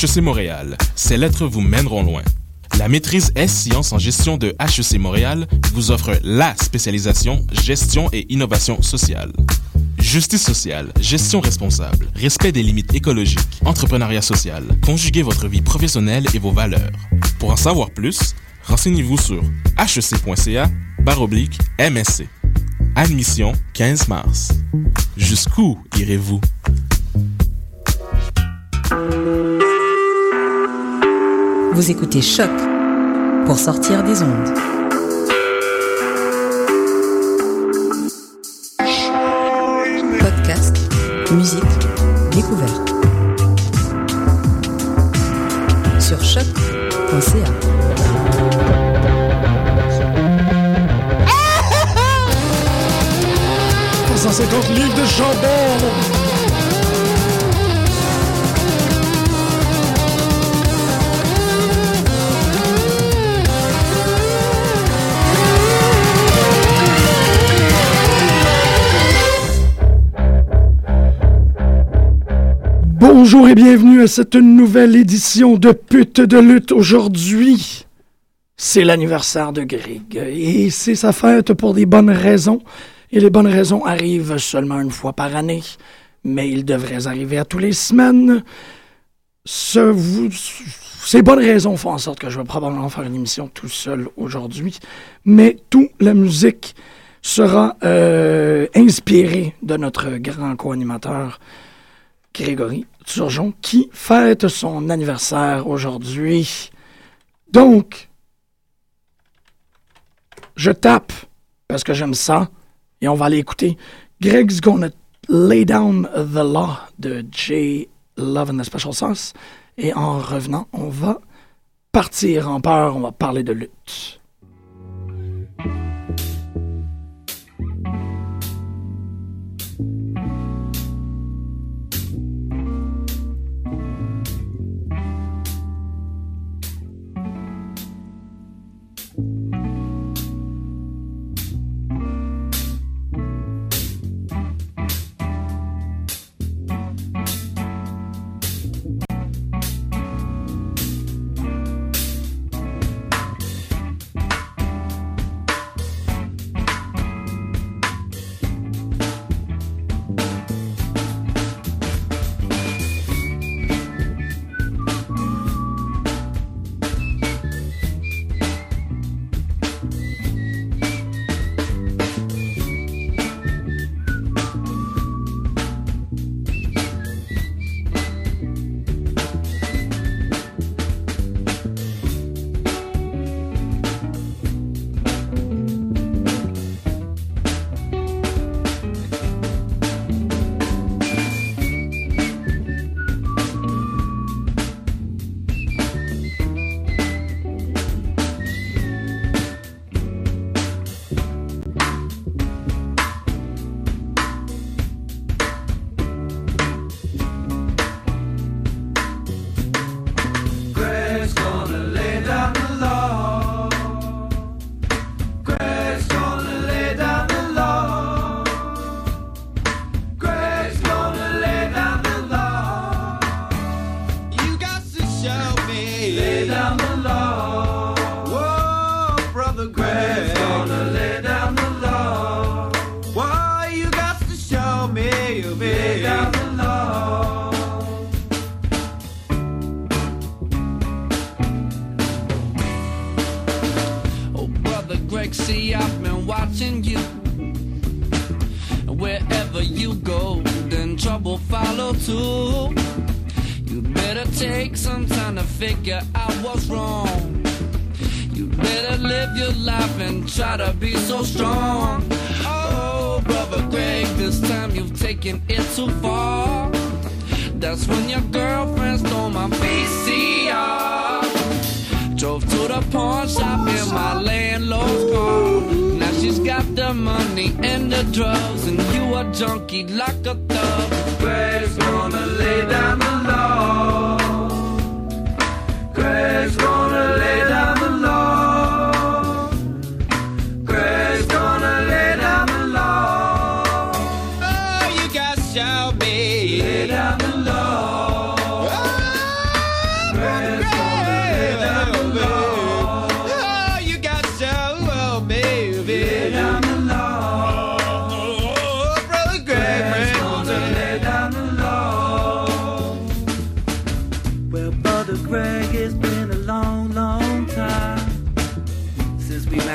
HEC Montréal, ces lettres vous mèneront loin. La maîtrise S-Sciences en gestion de HEC Montréal vous offre la spécialisation gestion et innovation sociale. Justice sociale, gestion responsable, respect des limites écologiques, entrepreneuriat social, conjuguez votre vie professionnelle et vos valeurs. Pour en savoir plus, renseignez-vous sur hec.ca baroblique MSC. Admission 15 mars. Jusqu'où irez-vous? Vous écoutez Choc pour sortir des ondes. Podcast, musique, découverte. Sur choc.ca. Pour 150 livres de chandelle. Bonjour et bienvenue à cette nouvelle édition de Pute de lutte. Aujourd'hui, c'est l'anniversaire de Greg et c'est sa fête pour des bonnes raisons. Et les bonnes raisons arrivent seulement une fois par année, mais ils devraient arriver à tous les semaines. Ces bonnes raisons font en sorte que je vais probablement faire une émission tout seul aujourd'hui, mais toute la musique sera euh, inspirée de notre grand co-animateur Grégory Turgeon, qui fête son anniversaire aujourd'hui. Donc, je tape parce que j'aime ça et on va aller écouter Greg's Gonna Lay Down the Law de J. Love and the Special Sauce. Et en revenant, on va partir en peur, on va parler de lutte.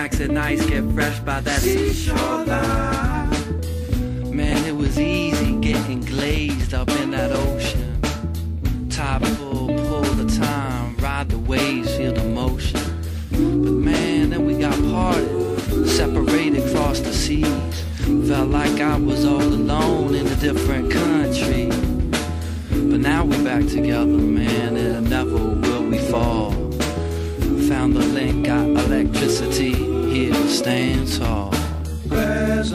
At nights get fresh by that seashore line. Man, it was easy getting glazed up in that ocean. Tide full, pull the time, ride the waves, feel the motion. But man, then we got parted, separated across the seas. Felt like I was all alone in a different country. But now we're back together, man, and never will we fall. Found the link, got electricity, Staying tall. There's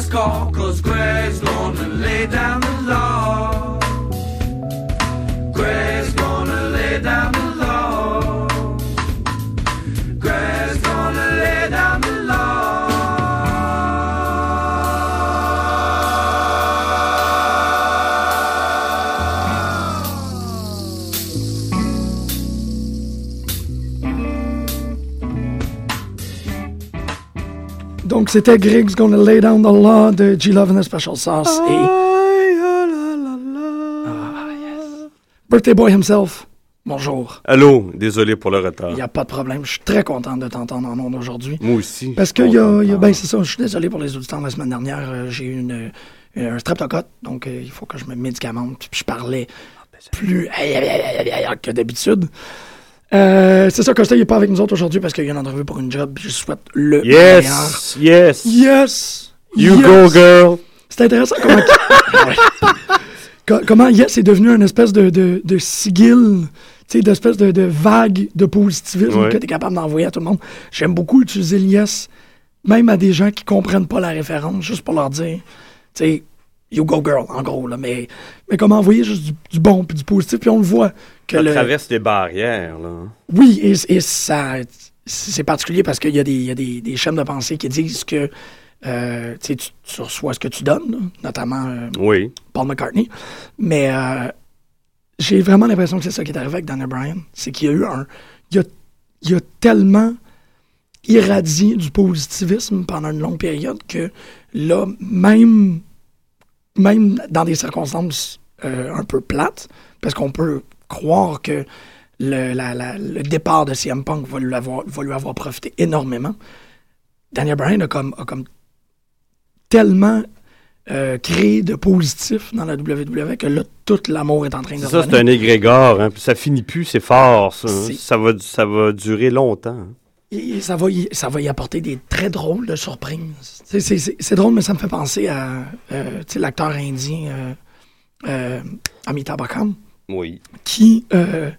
last call. Donc, c'était Griggs Gonna Lay Down the Law de G-Love and the Special Sauce et Ah, Birthday Boy himself. Bonjour. Allô, désolé pour le retard. Il n'y a pas de problème. Je suis très content de t'entendre en ondes aujourd'hui. Moi aussi. Parce qu'il y a, y a- ben c'est ça, je suis désolé pour les auditeurs la semaine dernière, euh, j'ai eu une, euh, un streptocoque, donc euh, il faut que je me médicamente, puis je parlais plus que d'habitude. Euh, c'est ça, Costa, il n'est pas avec nous autres aujourd'hui parce qu'il y a une entrevue pour une job, je souhaite le meilleur. Yes, yes. Yes! You Yes! go, girl. C'est intéressant comment... Ouais. Comment Yes est devenu une espèce de, de, de sigil, d'espèce de, de vague de positivisme Ouais. que tu es capable d'envoyer à tout le monde. J'aime beaucoup utiliser le Yes, même à des gens qui comprennent pas la référence, juste pour leur dire, tu sais, you go girl, en gros, là. Mais, mais comment envoyer juste du, du bon puis du positif, puis on le voit que Ça le... traverse les barrières, là. Oui, et, et ça, c'est particulier parce qu'il y a, des, y a des, des chaînes de pensée qui disent que euh, tu reçois ce que tu donnes, là, notamment euh, Oui. Paul McCartney. Mais euh, j'ai vraiment l'impression que c'est ça qui est arrivé avec Daniel Bryan. C'est qu'il y a eu un. Il a, il a tellement irradié du positivisme pendant une longue période que là, même, même dans des circonstances euh, un peu plates, parce qu'on peut croire que le, la- la- le départ de CM Punk va lui avoir, va lui avoir profité énormément. Daniel Bryan a comme, a comme tellement euh, créé de positif dans la WWE que là, tout l'amour est en train de Ça, c'est un égrégore, hein. puis Ça finit plus, c'est fort, ça. hein. C'est- Ça va, ça va durer longtemps. hein. Et ça, va y, ça va y apporter des très drôles de surprises. C'est- drôle, mais ça me fait penser à euh, l'acteur indien euh, euh, Amitabh Bachchan, Oui. qui, euh,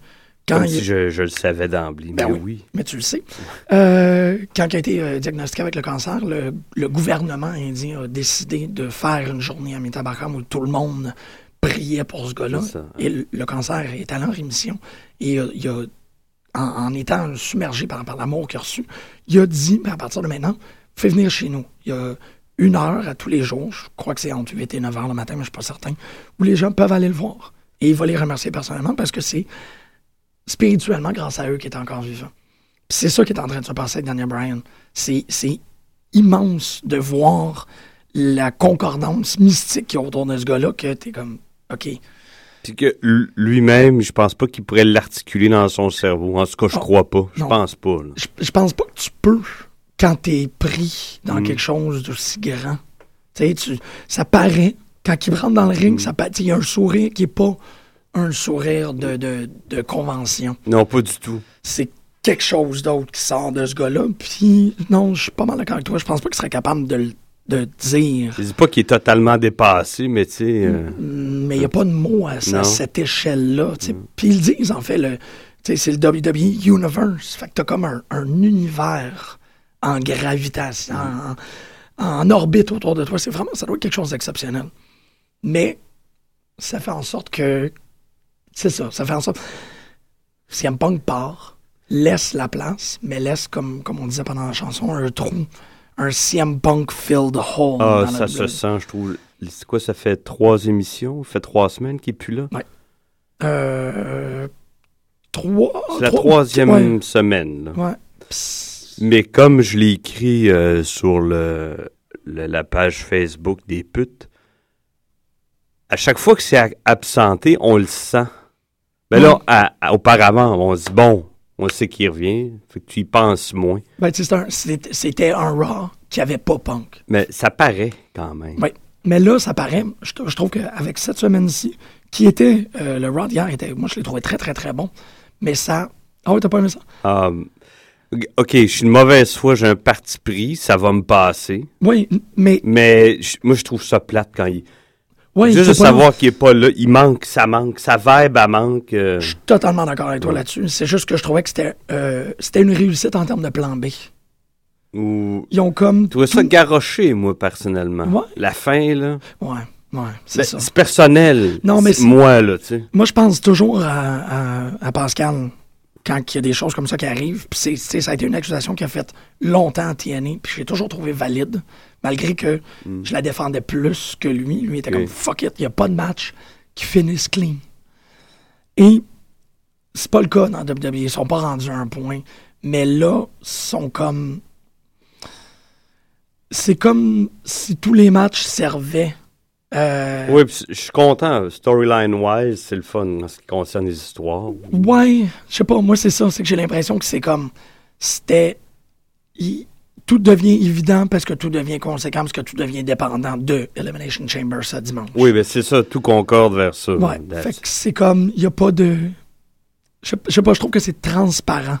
quand Comme il, si je, je le savais d'emblée. Ben mais oui. oui. mais tu le sais, quand il a été diagnostiqué avec le cancer, le, le gouvernement indien a décidé de faire une journée à Amitabh Bachchan où tout le monde priait pour ce gars-là. Ça. Et le, le cancer est allé en rémission. Et il a, en, étant submergé par, l'amour qu'il a reçu, il a dit, Ben, à partir de maintenant, fais venir chez nous. Il y a une heure à tous les jours, je crois que c'est entre 8 et 9 heures le matin, mais je suis pas certain, où les gens peuvent aller le voir. Et il va les remercier personnellement parce que c'est spirituellement grâce à eux qu'il est encore vivant. C'est ça qui est en train de se passer avec Daniel Bryan. C'est c'est immense de voir la concordance mystique qu'il y a autour de ce gars-là que t'es comme, OK, Puis que lui-même, je pense pas qu'il pourrait l'articuler dans son cerveau. En tout cas, je Non. crois pas. Je pense pas. je, je pense pas que tu peux quand t'es pris dans Mm. quelque chose d'aussi grand. Tu sais, tu- ça paraît, quand il rentre dans le ring, ça tu sais, il y a un sourire qui est pas un sourire de, de, de convention. Non, pas du tout. C'est quelque chose d'autre qui sort de ce gars-là. Puis, non, je suis pas mal d'accord avec toi. Je pense pas qu'il serait capable de, le- de dire. Je dis pas qu'il est totalement dépassé, mais tu sais... euh, Mais il n'y a pas de mots à, à Non. cette échelle-là. sais. Puis ils le disent, en fait, le, c'est le WWE Universe. Fait que t'as comme un, un univers en gravitation, en, en orbite autour de toi. C'est vraiment, ça doit être quelque chose d'exceptionnel. Mais ça fait en sorte que. C'est ça, ça fait en sorte. CM Punk part, laisse la place, mais laisse, comme, comme on disait pendant la chanson, un trou. Un CM Punk filled hole. Ah, dans ça se sent, je trouve. C'est quoi, ça fait trois émissions? Ça fait trois semaines qu'il est plus là? Euh, trois. C'est la trois- troisième Ouais. semaine. là. ouais. Psst. Mais comme je l'ai écrit euh, sur le, le- la page Facebook des putes, à chaque fois que c'est absenté, on le sent. Mais là, à- à- auparavant, on se dit, bon, on sait qu'il revient, fait que tu y penses moins. Ben, c'était un- un Raw qui avait pas Punk. Mais ça paraît quand même. Oui. Mais là, ça paraît, je, trou- je trouve qu'avec cette semaine-ci, qui était, euh, le Raw d'hier, était, moi, je l'ai trouvé très, très, très bon. Mais ça. Ah oui, t'as pas aimé ça? Ah, ok, je suis une mauvaise foi, j'ai un parti pris, ça va me passer. Oui, mais. Mais moi, je trouve ça plate quand il. Oui, Juste de savoir qu'il est pas là, il manque, ça manque, sa vibe, elle manque. euh, Je suis totalement d'accord avec toi là-dessus. C'est juste que je trouvais que c'était euh, c'était une réussite en termes de plan B. ou... Ils ont comme. Je trouvais ça tout- garoché, moi, personnellement. Ouais. La fin, là. Ouais, ouais, c'est Ben, ça. c'est personnel. Non, mais moi, là, tu sais. Moi, je pense toujours à, à- à Pascal quand il y a des choses comme ça qui arrivent. Puis ça a été une accusation qui a fait longtemps à TNA. Puis j'ai toujours trouvé valide, malgré que je la défendais plus que lui. Lui était Mm. Comme fuck it, il n'y a pas de match qui finisse clean. Et c'est pas le cas dans WWE. Ils sont pas rendus à un point. Mais là, ils sont comme. C'est comme si tous les matchs servaient. Euh, Oui, je suis content. Storyline-wise, c'est le fun en ce qui concerne les histoires. Ouais, je sais pas, moi c'est ça, c'est que j'ai l'impression que c'est comme c'était il- tout devient évident parce que tout devient conséquent parce que tout devient dépendant de Elimination Chamber ce dimanche. Oui, ben c'est ça, tout concorde vers ça. Ouais, That's- fait que c'est comme il y a pas de je sais- pas, je trouve que c'est transparent.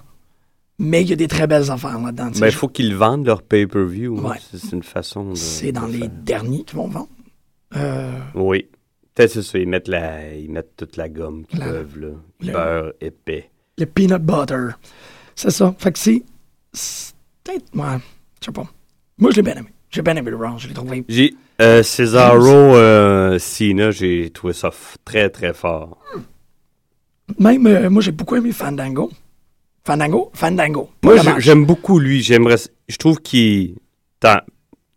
Mais il y a des très belles affaires là-dedans. Ben, il faut qu'ils vendent leur pay-per-view. Ouais. C'est une façon de. c'est dans de les faire. derniers qui vont vendre. Euh, Oui. Peut-être c'est ça. Ils mettent, la... ils mettent toute la gomme qu'ils peuvent, là. le- Beurre épais. le peanut butter. C'est ça. Fait que c'est peut-être ouais, je sais pas. Moi je l'ai bien aimé. J'ai bien aimé le round, je l'ai trouvé J'ai. Euh, Cesaro euh, Cena, j'ai trouvé ça très, très fort. Même, euh, moi, j'ai beaucoup aimé Fandango. Fandango? Fandango. Moi, j'aime beaucoup lui. J'aimerais. Je trouve qu'il.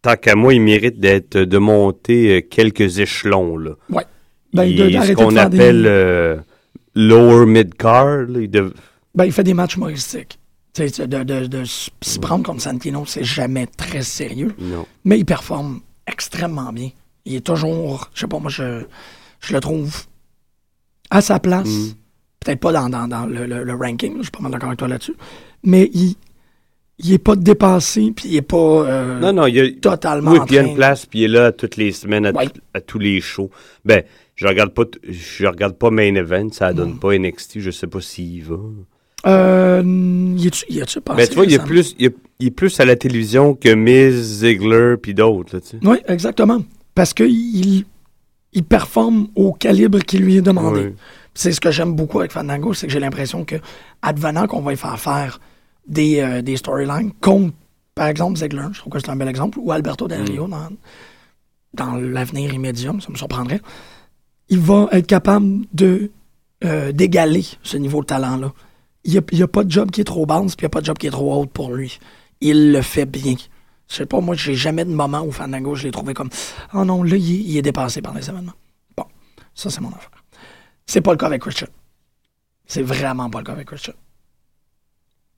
Tant, qu'à moi, il mérite d'être de monter euh, quelques échelons, là. Ouais. Ben, Il- ce qu'on des- appelle euh, lower mid-card. là, il dev- Ben, il fait des matchs humoristiques. Tu sais, de, de, s'y prendre contre Santino, c'est jamais très sérieux. Non. Mais il performe extrêmement bien. Il est toujours, je sais pas, moi, je, je le trouve à sa place. Mm. Peut-être pas dans, dans, dans le, le- le ranking, je suis pas mal d'accord avec toi là-dessus. Mais il, il est pas dépassé, puis il est pas euh, Non, non, il a. totalement Oui, puis il y a une place, puis il est là toutes les semaines, à, Ouais. tout- à tous les shows. Ben, je regarde pas, je regarde pas Main Event, ça Mm. donne pas NXT, je sais pas s'il y va. Euh, y a-tu, y a-tu passé Ben, tu vois, il est plus, il est, plus à la télévision que Miz, Ziggler, puis d'autres, là, tu sais. Oui, exactement. Parce qu'il il performe au calibre qui lui est demandé. C'est ce que j'aime beaucoup avec Fandango, c'est que j'ai l'impression que, advenant qu'on va y faire faire des, euh, des storylines contre, par exemple, Ziggler, je trouve que c'est un bel exemple, ou Alberto Del Mm. Rio dans, dans l'avenir immédiat, ça me surprendrait, il va être capable de euh, d'égaler ce niveau de talent-là. Il n'y a, il y a pas de job qui est trop basse, puis il n'y a pas de job qui est trop haute pour lui. Il le fait bien. Je sais pas, moi, j'ai jamais de moment où Fandango, je l'ai trouvé comme Oh non, là, il, est- il est dépassé par les événements. Bon, ça, c'est mon affaire. C'est pas le cas avec Christian. C'est vraiment pas le cas avec Christian.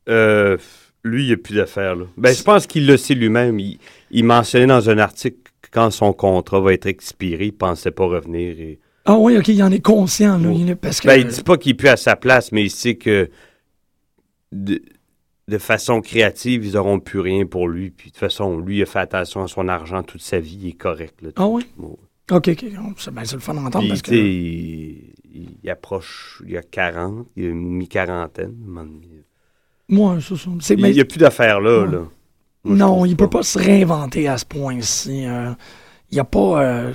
Euh, lui, il n'y a plus d'affaires. Ben, je pense qu'il le sait lui-même. Il, il mentionnait dans un article que quand son contrat va être expiré, il pensait pas revenir. Et... Ah oui, ok, il en est conscient, là, parce que. Ben, il dit pas qu'il est plus à sa place, mais il sait que de, de façon créative, ils n'auront plus rien pour lui. Puis de toute façon, lui, il a fait attention à son argent toute sa vie, il est correct. Là, Ah oui? Bon. OK, OK. C'est ben, le fun d'entendre parce que. il, il approche, il y a 40, il y a une mi-quarantaine. à un moment donné. Moi, c'est ça. C'est- Il mais- n'y a plus d'affaires là. Ouais. là. Moi, non, il peut pas se réinventer à ce point-ci. euh, Il n'y a pas. euh,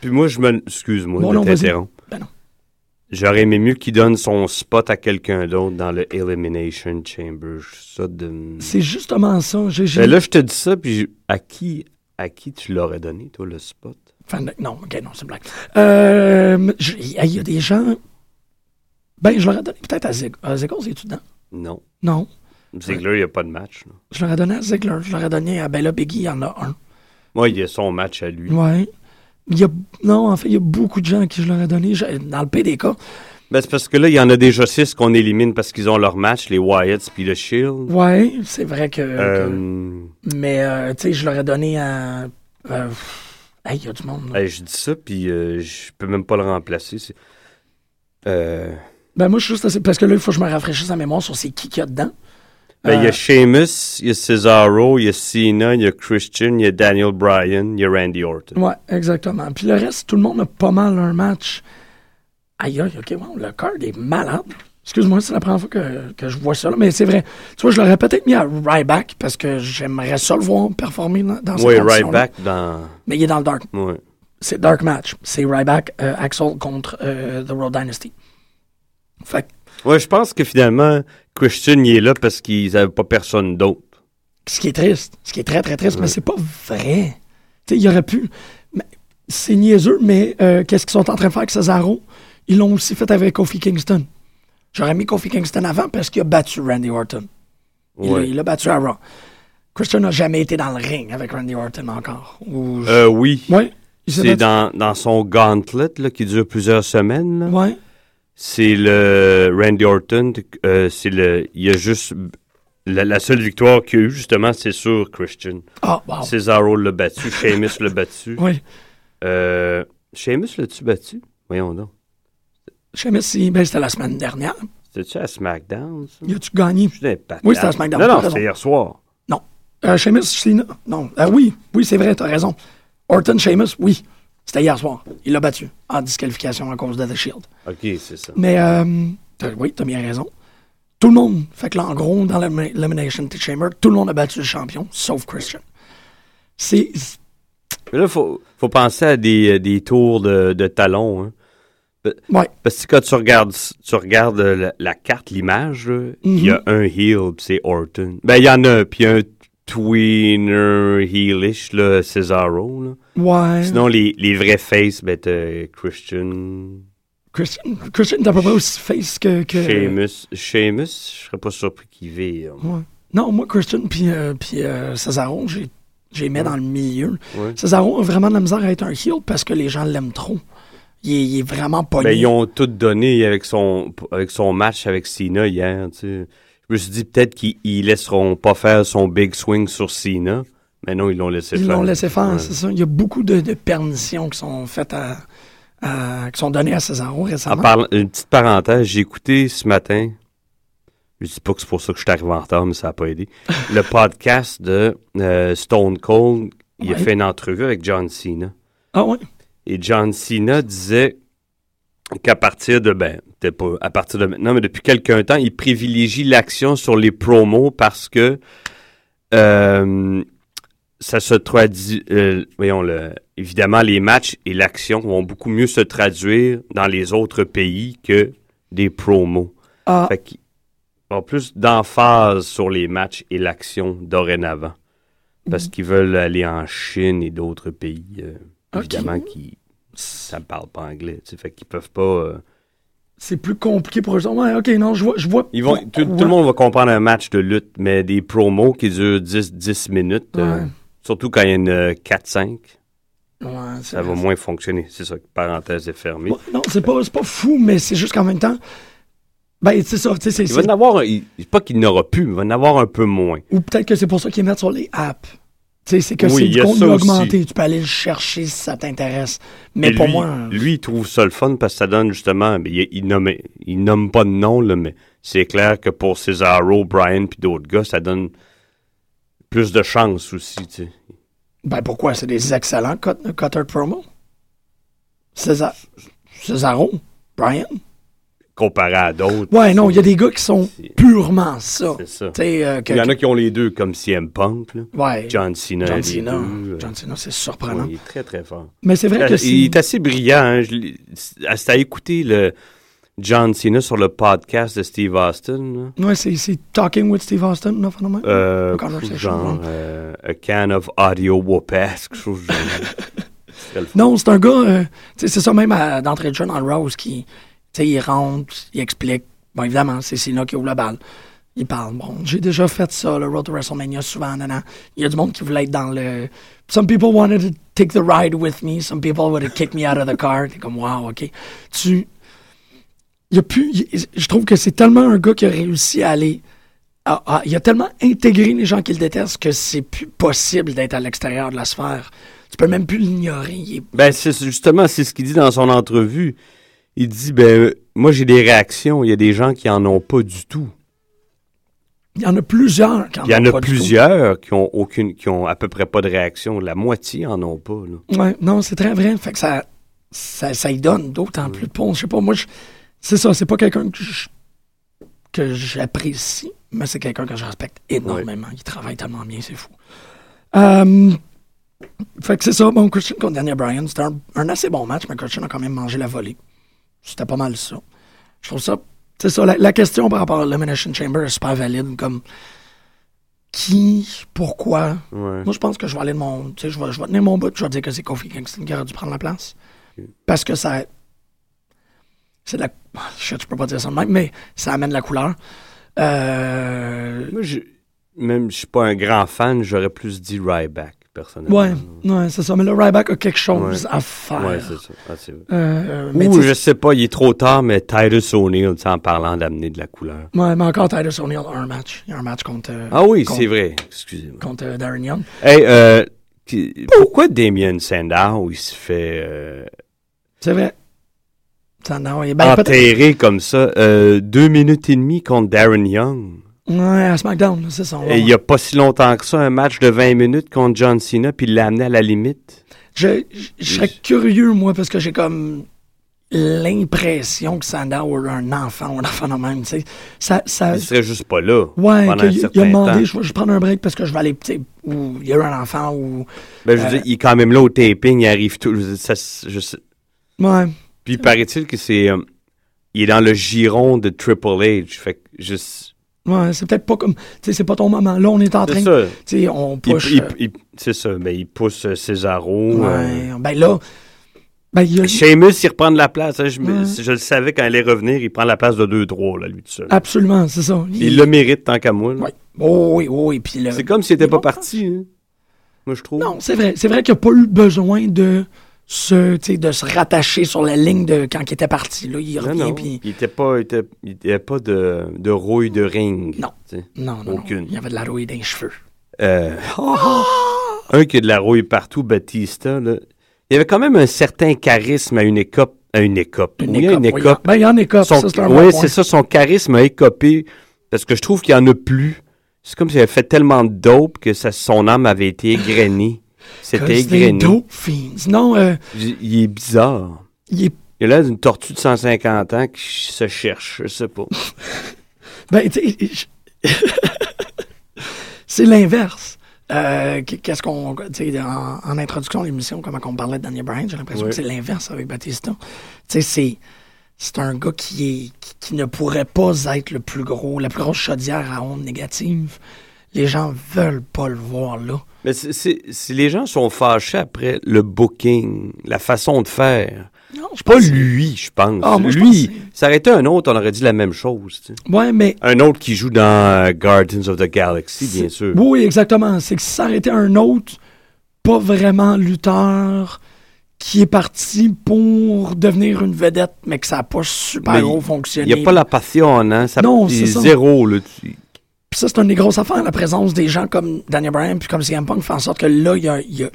Puis moi, je me. Excuse-moi Bon, de t'interrompre. Ben non. J'aurais aimé mieux qu'il donne son spot à quelqu'un d'autre dans le Elimination Chamber. Ça de... c'est justement ça. J'ai, j'ai- Ben là, je te dis ça, puis je- à qui, à qui tu l'aurais donné, toi, le spot? Non, ok, non, c'est une blague. Euh, Il y, a- il y a des gens. Ben, je leur ai donné peut-être à Ziggler. À Ziggler, c'est-tu dedans? Non. Non. Ziggler, il n'y a pas de match. là. Je leur ai donné à Ziggler. Je leur ai donné à Bella Biggie, il y en a un. Moi, il y a son match à lui. Ouais. Il y a, non, en fait, il y a beaucoup de gens à qui je leur ai donné. Je- Dans le PDK, Ben, c'est parce que là, il y en a déjà six qu'on élimine parce qu'ils ont leur match, les Wyatts puis le Shield. ouais, c'est vrai que. que- Euh, mais, euh, tu sais, je leur ai donné à. euh, hey, il y a du monde. là. je dis ça, puis euh, je peux même pas le remplacer. c'est- Euh, Ben, moi, je suis juste. Parce que là, il faut que je me rafraîchisse la mémoire sur c'est qui qu'il y a dedans. ben, il y Euh, a Sheamus, il y a Cesaro, il y a Cena, il y a Christian, il y a Daniel Bryan, il y a Randy Orton. Ouais, exactement. Puis le reste, tout le monde a pas mal un match. Aïe, aïe, ok, wow, le card est malade. Excuse-moi, c'est la première fois que, que je vois ça, là, mais c'est vrai. Tu vois, je l'aurais peut-être mis à Ryback parce que j'aimerais ça le voir performer dans, dans ces Oui. Ryback dans. Mais il est dans le dark. Ouais. C'est dark match. C'est Ryback, euh, Axel contre euh, The Road Dynasty. Fait Ouais, je pense que finalement, Christian, il est là parce qu'ils n'avaient pas personne d'autre. ce qui est triste, ce qui est très, très triste, mais c'est pas vrai. Tu sais, il aurait pu. C'est niaiseux, mais euh, qu'est-ce qu'ils sont en train de faire avec Cesaro? Ils l'ont aussi fait avec Kofi Kingston. J'aurais mis Kofi Kingston avant parce qu'il a battu Randy Orton. Il Ouais. l'a- il l'a battu à Raw. Christian n'a jamais été dans le ring avec Randy Orton encore. Ou... Euh, oui. ouais. C'est dans, dans son gauntlet là, qui dure plusieurs semaines. là. Ouais. C'est le Randy Orton. euh, c'est le. Il y a juste. La, la seule victoire qu'il y a eu, justement, c'est sur Christian. Ah, wow. Cesaro l'a battu, Sheamus l'a battu. Oui. Euh, Sheamus l'a-tu battu? Voyons donc. Pas si ben, c'était la semaine dernière. C'était-tu à SmackDown, ça? Y a-tu gagné? Oui, c'était à SmackDown, Non, non, c'était hier soir. Non. Euh, Sheamus, Cena. Non. Euh, oui, oui, c'est vrai, t'as raison. Orton, Sheamus, oui. C'était hier soir. Il l'a battu en disqualification à cause de The Shield. OK, c'est ça. Mais euh, t'as- oui, t'as bien raison. Tout le monde. Fait que là, en gros, dans l'Elimination Chamber, tout le monde a battu le champion, sauf Christian. C'est. Mais là, il faut, faut penser à des, des tours de, de talons. Hein. Ouais. Parce que quand tu regardes, tu regardes euh, la, la carte, l'image, il y a un heel, puis c'est Orton. Ben, il y en a un, puis un tweener heelish, là, Cesaro. Là. Ouais. Sinon, les, les vrais faces, ben, t'as Christian, Christian, Christian peu près aussi face que. que Sheamus. Sheamus, je serais pas surpris qu'il vire. Ouais. Non, moi, Christian puis euh, euh, Cesaro, j'ai j'ai mis dans le milieu. Ouais. Cesaro a vraiment de la misère à être un heel parce que les gens l'aiment trop. Il est, il est vraiment pas Ben, ils ont tout donné avec son, avec son match avec Cena hier, tu sais. Je me suis dit peut-être qu'ils ils laisseront pas faire son big swing sur Cena, mais non, ils l'ont laissé Ils faire. l'ont laissé faire, Ouais. c'est ça. Il y a beaucoup de, de permissions qui sont faites à, à- qui sont données à Cesaro En récemment. une petite parenthèse, j'ai écouté ce matin, je dis pas que c'est pour ça que je suis arrivé en retard, mais ça n'a pas aidé, le podcast de euh, Stone Cold. Il a fait une entrevue avec John Cena. Ah ouais? Et John Cena disait qu'à partir de, ben, peut-être pas à partir de maintenant, mais depuis quelques temps, il privilégie l'action sur les promos parce que euh, ça se traduit, euh, voyons, le, évidemment, les matchs et l'action vont beaucoup mieux se traduire dans les autres pays que des promos. Ah, Fait qu'il y a plus d'emphase sur les matchs et l'action dorénavant. Parce qu'ils veulent aller en Chine et d'autres pays, euh, évidemment, qui ça ne parle pas anglais. Fait qu'ils peuvent pas. C'est plus compliqué pour eux. Ouais, ok, non, je vois. Je vois ils vont, tout, le monde va comprendre un match de lutte, mais des promos qui durent 10, 10 minutes, euh, surtout quand il y a une euh, 4-5, Ouais, c'est ça va moins fonctionner. C'est ça, parenthèse est fermée. Non, c'est pas, pas fou, mais c'est juste qu'en même temps. Ben, c'est ça. Il va en avoir, un- il- pas qu'il n'aura plus, mais il va en avoir un peu moins. Ou peut-être que c'est pour ça qu'ils mettent sur les apps. Tu sais, c'est que Oui, c'est du contenu aussi. augmenté. Tu peux aller le chercher si ça t'intéresse. Mais Et pour lui, moi. Lui, il trouve ça le fun parce que ça donne justement. ben, il, il, nomme, il nomme pas de nom, là, mais c'est clair que pour Cesaro, Brian puis d'autres gars, ça donne plus de chance aussi. Ben pourquoi? C'est des excellents cut, cutter promo. César, Césaro, Brian. Comparé à d'autres. Ouais, non, il y a des gars qui sont C'est- purement ça. C'est ça. Euh, Il y en a qui ont les deux, comme CM Punk, là. ouais, John Cena. John Cena. deux, euh, John Cena, c'est ouais, surprenant. il est très, très fort. Mais c'est vrai Euh, que il est c'est... assez brillant. Hein. C'est à écouter le John Cena sur le podcast de Steve Austin. Ouais, c'est, c'est Talking with Steve Austin, non, phénomène? Euh, genre, euh, a can of audio whoop-ass, quelque chose genre. C'est. Non, c'est un gars, euh, c'est ça même d'entrée de jeu dans le Rose qui, sais, il rentre, il explique. Bon, évidemment, c'est Cena qui ouvre la balle. Il parle. Bon, j'ai déjà fait ça, le Road to WrestleMania, souvent, nanana. Il y a du monde qui voulait être dans le. Some people wanted to take the ride with me. Some people would have kicked me out of the car. T'es comme, wow, OK. Tu. Il y a plus. je trouve que c'est tellement un gars qui a réussi à aller. à- à- il a tellement intégré les gens qui le détestent que c'est plus possible d'être à l'extérieur de la sphère. Tu peux même plus l'ignorer. Ben, c'est justement, c'est ce qu'il dit dans son entrevue. Il dit, ben, moi, j'ai des réactions. Il y a des gens qui en ont pas du tout. Il y en a plusieurs qui en Il y en a plusieurs qui ont aucune, qui ont à peu près pas de réaction. La moitié en ont pas. Ouais, non, c'est très vrai. Fait que ça, ça, ça y donne d'autant plus de ponts. Je sais pas, moi, c'est ça, c'est pas quelqu'un que je- que j'apprécie, mais c'est quelqu'un que je respecte énormément. Il travaille tellement bien, c'est fou. Euh, fait que c'est ça. Bon, Christian contre Daniel Bryan, c'était un, un assez bon match, mais Christian a quand même mangé la volée. C'était pas mal ça. Je trouve ça. C'est ça, la, la question par rapport à l'Elimination Chamber est super valide. Comme qui, pourquoi, Ouais. moi, je pense que je vais aller de mon. Tu sais, je vais, je vais tenir mon bout, je vais dire que c'est Kofi Kingston qui aurait dû prendre la place. Parce que ça. C'est de la. Shit, je peux pas dire ça de même, mais ça amène la couleur. Euh. Moi, je- même je suis pas un grand fan, j'aurais plus dit Ryback, personnellement. Ouais, ouais, c'est ça. Mais le Ryback a quelque chose Ouais. à faire. Ouais, c'est ça. Ah. Euh, mais Ou, tu sais, je sais pas, il est trop tard, mais Titus O'Neill, en parlant d'amener de la couleur. Ouais, mais encore Titus O'Neill a un match. Il y a un match contre, euh, Ah oui, c'est vrai. Excusez-moi. contre euh, Darren Young. Hey, euh, pourquoi Damien Sandow, il se fait euh, C'est vrai. Il- ben, peut-être- enterrer comme ça euh, deux minutes et demie contre Darren Young? Ouais, à SmackDown, c'est ça. Et il y a pas si longtemps que ça, un match de 20 minutes contre John Cena, puis il l'a amené à la limite. Je, je- je serais curieux, moi, parce que j'ai comme l'impression que Sandow a un enfant ou un enfant de même, tu sais. Ça, ça, Il serait juste pas là ouais, pendant qu'il- un il a demandé, temps. je vais prendre un break parce que je vais aller, tu sais, ou il y a eu un enfant, ou... Ben, je veux Euh, dire, il est quand même là au taping, il arrive tout. je ça, je sais- Ouais, Puis paraît-il que c'est. euh, il est dans le giron de Triple H. Fait que juste. Ouais, c'est peut-être pas comme... C'est pas ton moment. Là, on est en train... C'est on push... euh, c'est ça. Ben, il pousse euh, ouais, euh, ben là... Ben, a... Sheamus, il reprend de la place. hein. Je, Ouais. je le savais quand il allait revenir, il prend la place de 2-3, là, lui tout seul. Absolument, c'est ça. Il le mérite tant qu'à moi. Ouais. Oh, oui, oh, oui, puis le... C'est comme s'il n'était pas bon, parti. hein. Moi, je trouve. Non, c'est vrai. C'est vrai qu'il n'y a pas eu besoin de se, de se rattacher sur la ligne de quand il était parti. Là, il revient, puis... Il n'était pas, il était, il était pas de, de rouille de ring. Non. Non, non, Aucune. non. Il y avait de la rouille dans les cheveux. Euh, un qui a de la rouille partout, Batista, là. Il y avait quand même un certain charisme à une écope. À une écope. Une oui, une écope, oui. écope. Ben, il y a écope, Son- ça, c'est un oui, c'est ça, son charisme a écopé. Parce que je trouve qu'il n'y en a plus. C'est comme s'il avait fait tellement de dope que ça, son âme avait été égrenée. C'était égrené. dope fiends. Non, euh, Il est bizarre. il est... Il a l'air d'une tortue de 150 ans qui se cherche, je sais pas. Ben, tu sais, je- c'est l'inverse. Euh, Qu'est-ce qu'on... Tu sais, en, en introduction de l'émission, comment on parlait de Daniel Bryan, j'ai l'impression Ouais. que c'est l'inverse avec Batista. Tu sais, c'est... C'est un gars qui, est, qui, qui ne pourrait pas être le plus gros, la plus grosse chaudière à ondes négatives. Les gens veulent pas le voir là. Mais c'est- c'est- si les gens sont fâchés après le booking, la façon de faire, Non, je pas lui, je pense. Ah, moi, lui, ça aurait été un autre, on aurait dit la même chose. tu sais. Ouais, mais Un autre qui joue dans euh, Guardians of the Galaxy, bien sûr. Oui, exactement. C'est que si ça aurait été un autre, pas vraiment lutteur, qui est parti pour devenir une vedette, mais que ça n'a pas super Mais gros Il fonctionné. n'y a pas la passion, hein? Ça, Non, il c'est zéro, là. tu- Puis ça, c'est une des grosses affaires. La présence des gens comme Daniel Bryan puis comme CM Punk fait en sorte que là, il y a,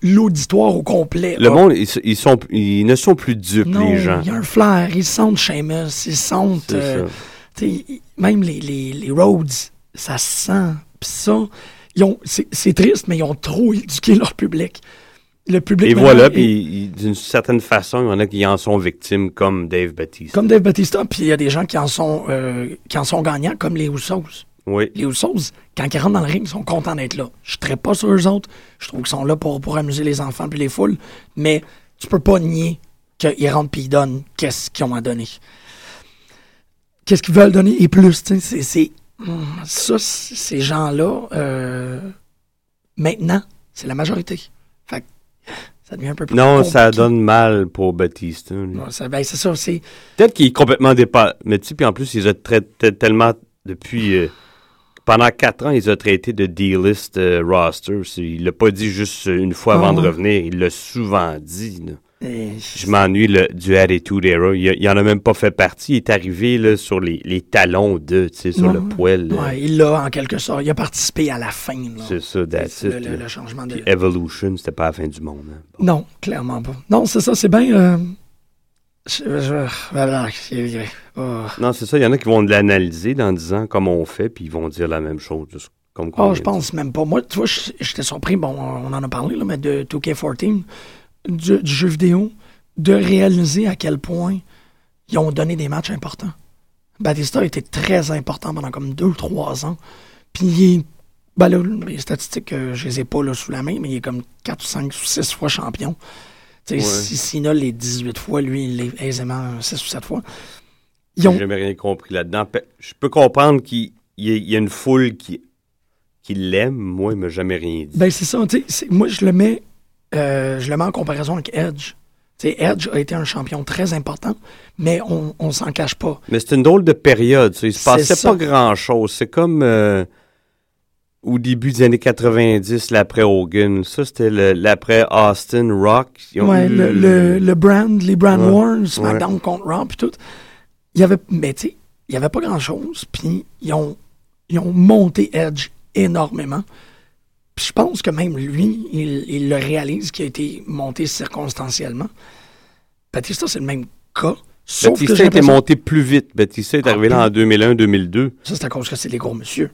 l'auditoire au complet. Le monde, ils, ils sont, ils ne sont plus dupes, non, les gens. il y a un flair. Ils sentent Sheamus. Ils sentent... Euh, même les, les, les Rhodes, ça se sent. Puis ça, ils ont, c'est, triste, mais ils ont trop éduqué leur public. Le public. Et voilà, puis d'une certaine façon, il y en a qui en sont victimes, comme Dave Batista. Comme Dave Batista, puis il y a des gens qui en sont, euh, qui en sont gagnants, comme les Usos. Oui. Les Usos, quand ils rentrent dans le ring, ils sont contents d'être là. Je ne pas sur eux autres. Je trouve qu'ils sont là pour, pour amuser les enfants puis les foules. Mais tu peux pas nier qu'ils rentrent puis ils donnent qu'est-ce qu'ils ont à donner. Qu'est-ce qu'ils veulent donner et plus, c'est- hum, Ça, ces gens-là, euh, maintenant, c'est la majorité. Fait que ça devient un peu plus Non, ça donne mal pour. Ouais, ça- ben, c'est ça, c'est... Peut-être qu'il est complètement dépassé. Mais tu sais, puis en plus, il a traité tellement depuis. euh, pendant quatre ans, il a traité de D-list euh, roster. Il l'a pas dit juste une fois Ah, avant de ouais. revenir. Il l'a souvent dit. là. euh, Je m'ennuie du Attitude Era. Il, il en a même pas fait partie. Il est arrivé là, sur les, les talons de, tu sais, sur le poil. là. ouais, il l'a, en quelque sorte. Il a participé à la fin. C'est ça, that's le, it. le- changement de... Puis Evolution, c'était pas la fin du monde. hein. Bon. Non, clairement pas. Non, c'est ça, c'est bien. euh, je- je- voilà, c'est- oh. Non, c'est ça. Il y en a qui vont l'analyser dans 10 ans comme on fait, puis ils vont dire la même chose. comme Oh, je pense même pas. Moi, tu vois, j'étais surpris. Bon, on en a parlé, là, mais de 2K14, du, du jeu vidéo, de réaliser à quel point ils ont donné des matchs importants. Batista a été très important pendant comme deux ou trois ans. Puis il est. Ben là, les statistiques, euh, je les ai pas là, sous la main, mais il est comme 4 ou 5 ou 6 fois champion. Ouais. si l'est 18 fois, lui, il l'est aisément 6 ou 7 fois. Ils J'ai ont, jamais rien compris là-dedans. Je peux comprendre qu'il il y, a- une foule qui, qui l'aime. Moi, il m'a jamais rien dit. Ben, c'est ça. tu sais, c'est- Moi, je le mets euh, je le mets en comparaison avec Edge. Edge a été un champion très important, mais on, on s'en cache pas. Mais c'est une drôle de période. ça. Il se passait ça. pas grand-chose. C'est comme euh, au début des années 90, l'après Hogan. Ça, c'était l'après Austin Rock. Ouais, le, le, le brand, les brand Ouais, wars, SmackDown contre Raw, puis tout. Il y avait, mais tu sais, il y avait pas grand-chose, puis ils ont, ils ont monté Edge énormément. Puis je pense que même lui, il, il le réalise qu'il a été monté circonstanciellement. Batista, c'est le même cas. Sauf Batista était monté plus vite. Batista est Ah, arrivé là en 2001-2002. Ça, c'est à cause que c'est des gros monsieur.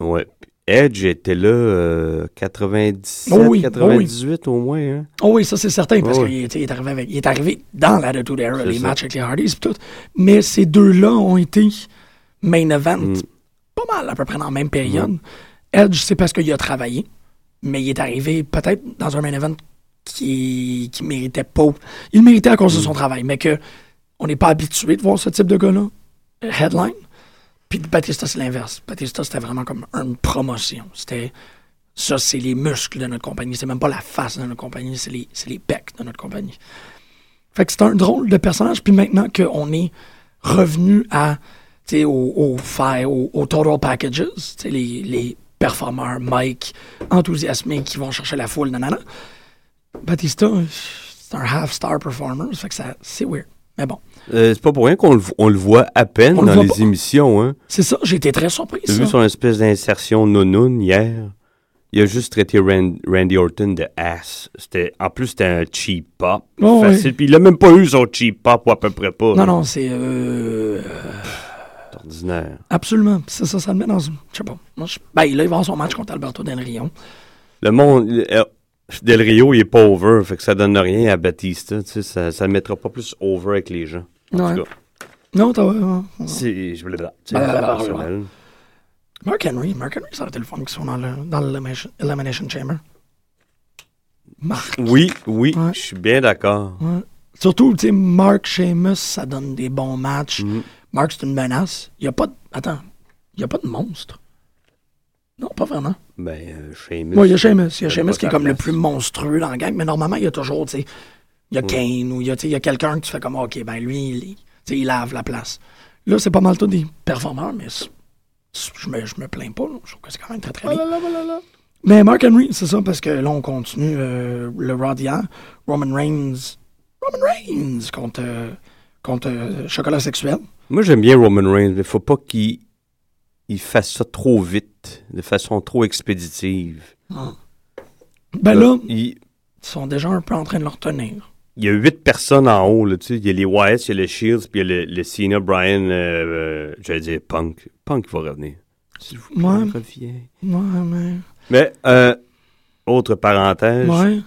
Ouais. Edge était là euh, 97, Oh oui, 98 au moins. Hein? Oh oui, ça c'est certain, parce Oh qu'il est, arrivé avec- il est arrivé dans l'Attitude Era, C'est les ça. matchs avec les Hardys et tout. Mais ces deux-là ont été main event Mm. pas mal à peu près dans la même période. Edge, c'est parce qu'il a travaillé, mais il est arrivé peut-être dans un main event qui, qui méritait pas. Il méritait à cause Mm. de son travail, mais que on n'est pas habitué de voir ce type de gars-là. Headline. Puis Batista, c'est l'inverse. Batista, c'était vraiment comme une promotion. C'était. Ça, c'est les muscles de notre compagnie. C'est même pas la face de notre compagnie, c'est les, les becs de notre compagnie. Fait que c'est un drôle de personnage. Puis maintenant qu'on est revenu à, au, au, au, total packages, les, les performeurs, Mike, enthousiasmés qui vont chercher la foule, nanana. Batista, c'est un half-star performer. Fait que c'est weird. Mais bon, Euh, c'est pas pour rien qu'on le, vo- on le voit à peine On dans les pas. émissions. Hein. c'est ça. J'ai été très surpris. Ça. vu son espèce d'insertion nonoun hier? Il a juste traité Ran- Randy Orton de ass. C'était, en plus, c'était un cheap pop. Oh, facile. oui. Puis il a même pas eu son cheap pop, ou à peu près pas. Non, non, c'est. euh, C'est ordinaire. Absolument. C'est ça, ça le met dans une. Je sais pas. Moi, je- Ben, là, il va avoir son match contre Alberto Del Rio. Le monde. Del Rio, il est pas over, fait que ça donne rien à Batista. Tu sais, ça, ça le mettra pas plus over avec les gens. En Ouais. tout cas, Non, t'as. c'est. Je voulais dire. Mark Henry. Mark Henry, ça aurait été le fun qu'ils soient dans le- dans l'Elimination Elimination Chamber. Mark. Oui, oui, Ouais. je suis bien d'accord. Ouais. Surtout, tu sais, Mark Sheamus, ça donne des bons matchs. Mhm. Mark, c'est une menace. Il n'y a pas de. Attends. Il n'y a pas de monstre. Non, pas vraiment. Ben, euh, Sheamus. Oui, il y a Sheamus. Il y a pas qui est comme le plus monstrueux dans la gang, mais normalement, il y a toujours, tu sais, il y a Kane ou il y a, tu sais, il y a quelqu'un que tu fais comme, OK, ben lui, il, tu sais, il lave la place. Là, c'est pas mal tout des performeurs, mais je me, je me plains pas. là. Je trouve que c'est quand même très, très bien. Mais Mark Henry, c'est ça, parce que là, on continue euh, le Raw d'hier. Roman Reigns. Roman Reigns contre, euh, contre euh, Chocolat Sexuel. Moi, j'aime bien Roman Reigns, mais faut pas qu'il il fasse ça trop vite, de façon trop expéditive. Ben là, il, ils sont déjà un peu en train de le retenir. il y a huit personnes en haut, là, tu sais. Il y a les Wyatt, il y a le Shields, puis il y a le, le Cena, Brian, euh, euh, j'allais dire Punk. Punk va revenir. S'il vous plaît, Ouais. reviens. Ouais, mais. Mais, euh, autre parenthèse, Ouais.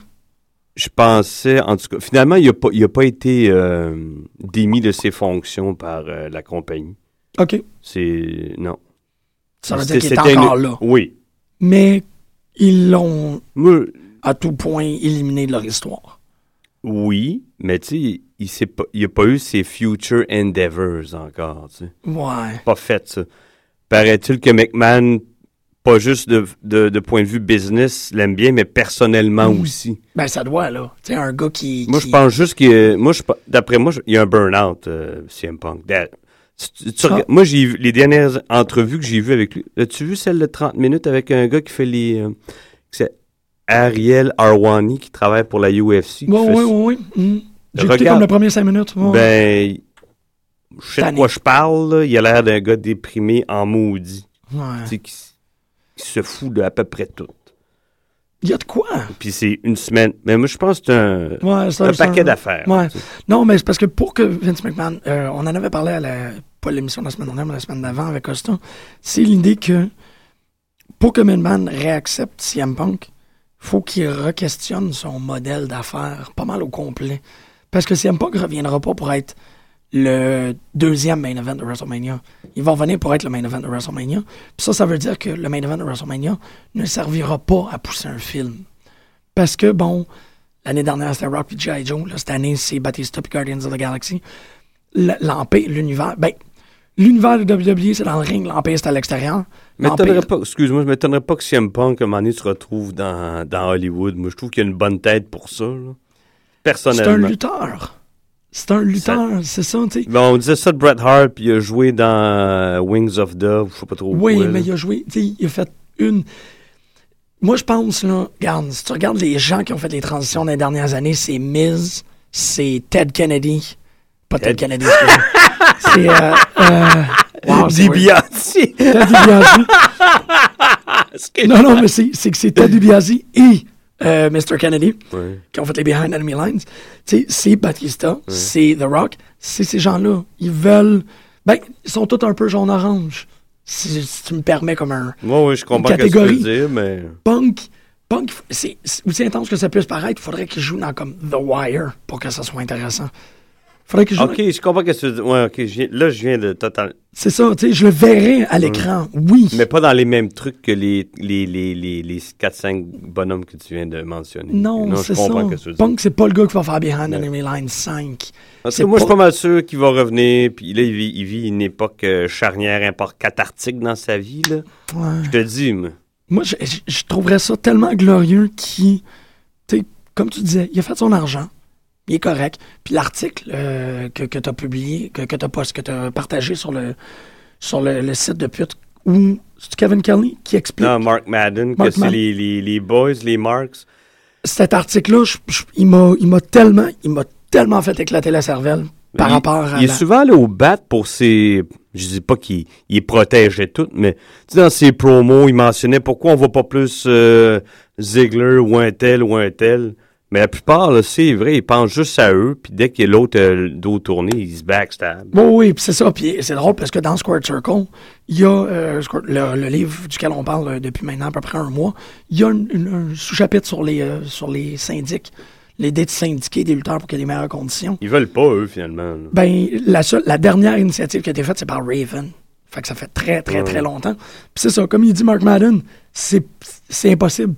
je pensais, en tout cas, finalement, il n'a pas, il a pas été euh, démis de ses fonctions par euh, la compagnie. OK. C'est. Non. Ça veut dire qu'il est encore une- là. Oui. Mais ils l'ont à tout point éliminé de leur histoire. oui, mais tu sais, il s'est pas- n'a pas eu ses future endeavors encore, tu sais. Ouais. Pas fait, ça. Paraît-il que McMahon, pas juste de, de, de point de vue business, l'aime bien, mais personnellement Mm. aussi. Ben, ça doit, là. Tu sais, un gars qui. Moi, qui- je pense juste. Moi, je, d'après moi, il y a un burn-out, euh, CM Punk. That- tu- tu Ah. regardes- Moi, j'ai vu les dernières entrevues que j'ai vues avec lui. As-tu vu celle de 30 minutes avec un gars qui fait les. euh, c'est Ariel Arwani qui travaille pour la UFC. ouais, ouais. Mm. J'ai écouté comme le premier cinq minutes. ouais. Ben. Je sais de quoi je parle, là. Il a l'air d'un gars déprimé en maudit. Ouais. Tu sais, qui, se fout de à peu près tout. Il y a de quoi? Puis c'est une semaine. Mais moi, je pense que c'est un, Ouais, ça, un ça- paquet d'affaires. Ouais. tu sais. Non, mais c'est parce que pour que Vince McMahon, euh, on en avait parlé à la, pas l'émission de la semaine dernière, mais la semaine d'avant avec Costa, c'est l'idée que pour que McMahon réaccepte CM Punk, faut qu'il re-questionne son modèle d'affaires pas mal au complet. Parce que CM Punk reviendra pas pour être le deuxième main event de WrestleMania. Il va revenir pour être le main event de WrestleMania. Puis ça, ça veut dire que le main event de WrestleMania ne servira pas à pousser un film. Parce que, bon, l'année dernière, c'était Rock et G.I. Joe. Là, cette année, c'est Batista et Guardians of the Galaxy. L'Empire, l'univers... Ben, l'univers de WWE, c'est dans le ring. L'Empire, c'est à l'extérieur. pas, excuse-moi, je m'étonnerais pas que CM Punk, à un moment donné, se retrouve dans, dans Hollywood? Moi, je trouve qu'il a une bonne tête pour ça, là. C'est un Personnellement. lutteur. C'est un lutteur, c'est ça, tu sais. Bon, on disait ça de Bret Hart, puis il a joué dans euh, Wings of Dove, je sais pas trop Oui, quoi, là. mais il a joué, tu sais, il a fait une. Moi, je pense, là, regarde, si tu regardes les gens qui ont fait les transitions dans les dernières années, c'est Miz, c'est Ted Kennedy. Pas Ted, Kennedy, c'est. Euh, euh, wow, c'est weird. DiBiase. Ted DiBiase. non, non, mais c'est c'est que c'est Ted DiBiase et euh, Mr. Kennedy qui ont fait les Behind Enemy Lines. Tu sais, c'est Batista, c'est The Rock, c'est ces gens-là. Ils veulent. Ben, ils sont tous un peu jaune-orange. Si, si tu me permets comme un. Moi, oui, je comprends ce que tu catégorie. veux dire, mais... Punk. Punk, c'est c'est aussi intense que ça puisse paraître. Il faudrait qu'il joue dans comme The Wire pour que ça soit intéressant. Faudrait qu'il joue. OK, je comprends ce que tu. Ouais, OK, je viens- là, je viens de total... C'est ça, tu sais, je le verrais à l'écran. Oui. Mais pas dans les mêmes trucs que les, les, les, les, les 4-5 bonhommes que tu viens de mentionner. non, je c'est ça. ce que dire. Punk, c'est pas le gars qui va faire Behind Enemy Line 5. Parce c'est que moi, je suis pas- pas mal sûr qu'il va revenir, puis là, il vit, il vit une époque euh, charnière, import cathartique dans sa vie, là. Ouais. Je te dis, moi. Moi, je, je- je trouverais ça tellement glorieux qui, tu sais, comme tu disais, il a fait son argent, il est correct. Puis l'article euh, que, que tu as publié, que, que tu as, partagé sur le, sur le, le site de pute, où? C'est Kevin Kelly qui explique? Non, Mark Madden, Mark que c'est les, les, les boys, les marks. cet article-là, il m'a tellement, il m'a tellement fait éclater la cervelle par il, rapport à Il est souvent allé au bat pour ses. Je dis pas qu'il protégeait toutes, mais dans ses promos, il mentionnait pourquoi on voit pas plus euh, Ziggler ou un tel ou un tel. Mais la plupart, là, c'est vrai, ils pensent juste à eux, puis dès qu'il y a l'autre euh, dos tourné, ils se backstab. Oui, oui, puis c'est ça. Puis c'est drôle parce que dans Squared Circle, il y a euh, le, le livre duquel on parle euh, depuis maintenant à peu près un mois. Il y a une- une- un sous-chapitre sur les euh, sur les syndics, les d'être syndiqués des lutteurs pour qu'il y ait des meilleures conditions. Ils veulent pas, eux, finalement. là. Ben, la, seule, la dernière initiative qui a été faite, c'est par Raven. Fait que ça fait très, très, très longtemps. Puis c'est ça, comme il dit Mark Madden, c'est impossible.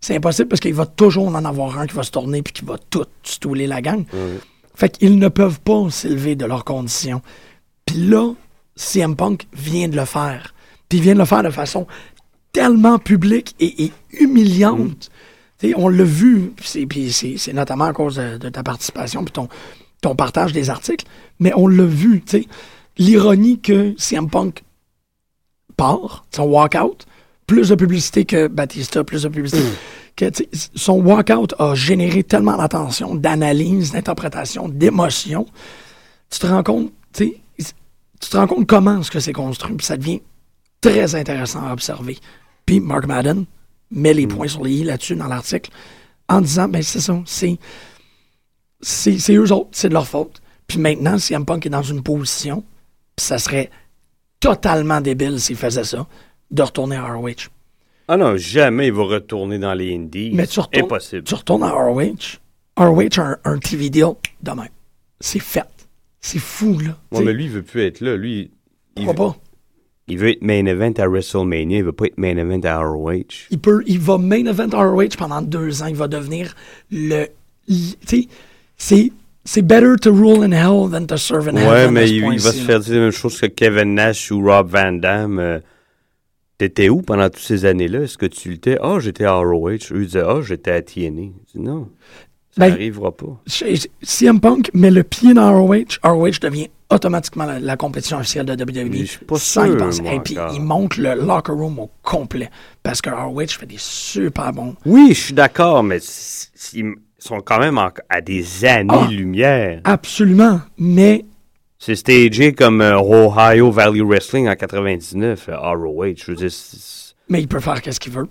C'est impossible parce qu'il va toujours en avoir un qui va se tourner puis qui va tout stouler la gang. Fait qu'ils ne peuvent pas s'élever de leurs conditions. Puis là, CM Punk vient de le faire. Puis il vient de le faire de façon tellement publique et, et humiliante. Sais, on l'a vu, puis c'est- notamment à cause de, de ta participation puis ton, ton partage des articles, mais on l'a vu. tu sais. L'ironie que CM Punk part, son walkout, plus de publicité que Batista, plus de publicité. Que, tu sais, son walkout a généré tellement d'attention, d'analyse, d'interprétation, d'émotion. Tu te rends compte, tu te rends compte comment ce que c'est construit, puis ça devient très intéressant à observer. Puis Mark Madden met les points sur les i là-dessus dans l'article en disant, ben c'est ça, c'est c'est c'est eux autres, c'est de leur faute. Puis maintenant, CM Punk est dans une position, puis ça serait totalement débile s'il faisait ça. De retourner à ROH. Ah non, jamais il va retourner dans les Indies. Mais tu retournes, Impossible. tu retournes à ROH. ROH a un, un TV deal demain. C'est fait. C'est fou, là. Ouais, mais lui, il veut plus être là. Lui, il, pourquoi pas? il veut être main event à WrestleMania. Il veut pas être main event à ROH. Il, peut, il va main event ROH pendant deux ans. Il va devenir le. Tu sais, c'est. C'est better to rule in hell than to serve in heaven. Ouais, à mais ce il, il va se faire dire la même chose que Kevin Nash ou Rob Van Damme. euh, T'étais où pendant toutes ces années-là? Est-ce que tu l'étais? Ah, j'étais à ROH. Eux ils disaient, ah, j'étais à TNA. Dis, non, ça Ben, n'arrivera pas. CM Punk met le pied dans ROH, ROH devient automatiquement la, la compétition officielle de WWE. Mais je suis pas Sans y sûr, penser. moi, Et puis il monte le locker room au complet parce que ROH fait des super bons. Oui, je suis d'accord, mais ils sont quand même à des Ah. années-lumière. Absolument, mais C'est stagé comme euh, Ohio Valley Wrestling en 99, euh, ROH. Je veux dire, c'est mais il peut faire qu'est-ce qu'il veut,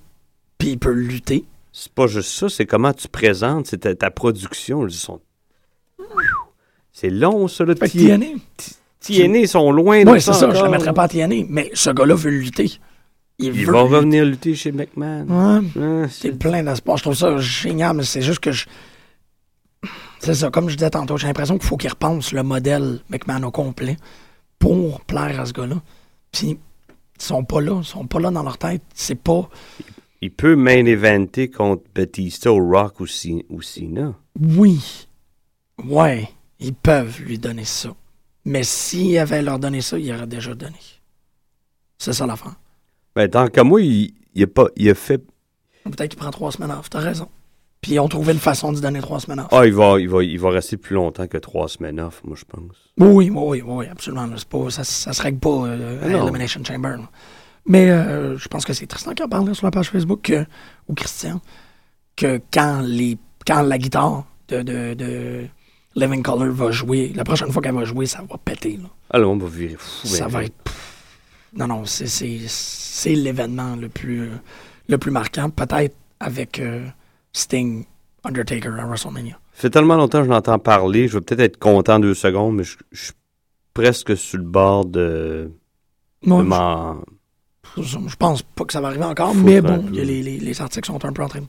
puis il peut lutter. c'est pas juste ça, c'est comment tu présentes, c'est ta, ta production. Ils sont... C'est long, ça, là. Fait que TNA, TNA, ils sont loin de oui, c'est ça, je encore. le mettrais pas à TNA, mais ce gars-là veut lutter. Il, Ils veut vont lutter. revenir lutter chez McMahon. Ouais. C'est c'est- plein d'espoir. Je trouve ça génial, mais c'est juste que je. C'est ça, comme je disais tantôt, j'ai l'impression qu'il faut qu'il repense le modèle McMahon au complet pour plaire à ce gars-là. Puis, ils sont pas là, ils sont pas là dans leur tête. C'est pas. Il peut main eventer contre Batista ou Rock ou, Si- ou Cena. Oui. Ouais, ils peuvent lui donner ça. Mais s'ils avaient leur donné ça, ils auraient déjà donné. C'est ça l'affaire. Ben, tant qu'à moi, il, il a pas, il a fait. Peut-être qu'il prend trois semaines off, t'as raison. Puis ils ont trouvé une façon de donner trois semaines off. Ah, il va, il, va, il va rester plus longtemps que trois semaines off, moi, je pense. Oui, oui, oui, oui, absolument. Pas, ça, ça se règle pas euh, à Non. Elimination Chamber. là. Mais euh, je pense que c'est Tristan qui a parlé sur la page Facebook, ou Christian, que quand, les, quand la guitare de, de, de Living Color va jouer, la prochaine fois qu'elle va jouer, ça va péter. Là. Ah, là, on va virer fou. ça ben, va être... Non, non, c'est- l'événement le plus, le plus marquant, peut-être avec euh, Sting, Undertaker à WrestleMania. Ça fait tellement longtemps que je l'entends parler, je vais peut-être être content deux secondes, mais je, je suis presque sur le bord de, m'en- je, je pense pas que ça va arriver encore, Foutre mais un bon, y a les, les, les articles sont un peu en train de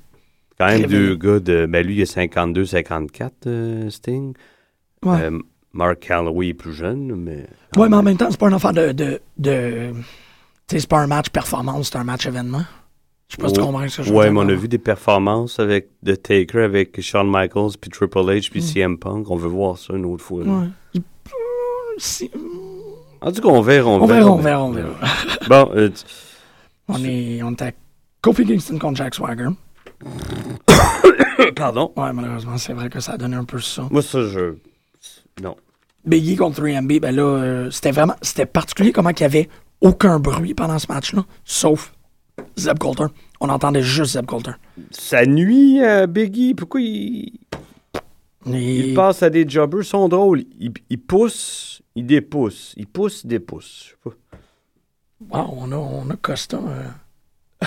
Quand même deux gars de. Ben lui, il a 52, 54, euh, Sting. Ouais. Euh, Mark Calloway est plus jeune, mais. Ouais, mais en même temps, c'est pas une affaire de. de, de tu sais, c'est pas un match performance, c'est un match événement. Je sais pas si tu comprends veux Ouais, mais on a vu des performances avec The Taker, avec Shawn Michaels, puis Triple H, puis CM Punk. On veut voir ça une autre fois. Mm. Ouais. Il En tout cas, on verra, on, On verra, on verra, on verra. Bon, euh, tu- On est, on est à Kofi Kingston contre Jack Swagger. pardon? Ouais, malheureusement, c'est vrai que ça a donné un peu ça. Moi, ça, je. Non. Biggie contre 3MB, ben là, euh, c'était vraiment. C'était particulier comment il y avait aucun bruit pendant ce match-là, sauf Zeb Coulter. On entendait juste Zeb Coulter. Ça nuit à Biggie. Pourquoi il. Il passe à des jobbers, ils sont drôles. Il, il pousse, il dépousse. Il pousse, il dépousse. Je sais pas. Wow, on a, on a Costa. euh.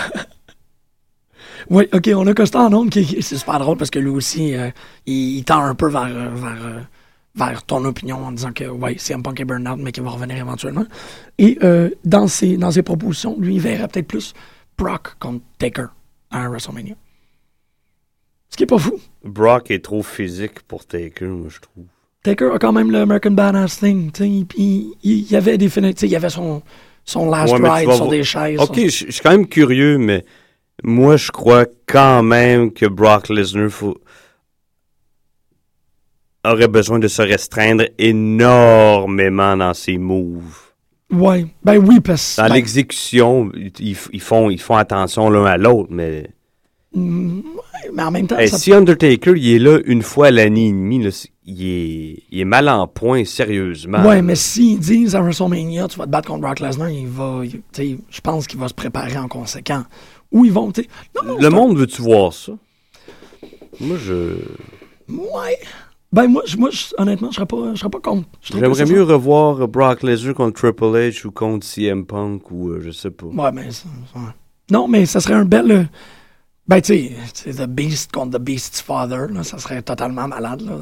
oui, ok, on a Costa en ondes qui, c'est super drôle parce que lui aussi, euh, il, il tend un peu vers, euh, vers, euh, vers ton opinion en disant que ouais, c'est un punk et burn-out, mais qu'il va revenir éventuellement. Et euh, dans, ses, dans ses propositions, lui, il verrait peut-être plus Brock contre Taker à WrestleMania. Ce qui est pas fou. Brock est trop physique pour Taker, moi, je trouve. Taker a quand même le American Badass thing. Il, il, il y avait des il y avait son, son last Ouais, ride sur des chaises. Ok, son- je je suis quand même curieux, mais moi, je crois quand même que Brock Lesnar faut... aurait besoin de se restreindre énormément dans ses moves. Ouais, ben oui, parce Dans ben, l'exécution, ils, ils font, ils font attention l'un à l'autre, mais... Mm, mais en même temps, Hey, ça- si Undertaker, il est là une fois à l'année et demie, là, il, est, il est mal en point, sérieusement. ouais, mais s'ils disent à WrestleMania, tu vas te battre contre Brock Lesnar, il va, je pense qu'il va se préparer en conséquent. Ou ils vont, non, non, Le monde veut-tu voir ça? Moi, je... Ouais. Ben moi, je- moi honnêtement, je serais pas, je serais pas contre. J'aimerais ça mieux revoir Brock Lesnar contre Triple H ou contre CM Punk ou euh, je sais pas. Ouais, mais non, mais ça serait un bel. euh, Ben tu sais, c'est The Beast contre The Beast's Father, là, ça serait totalement malade là.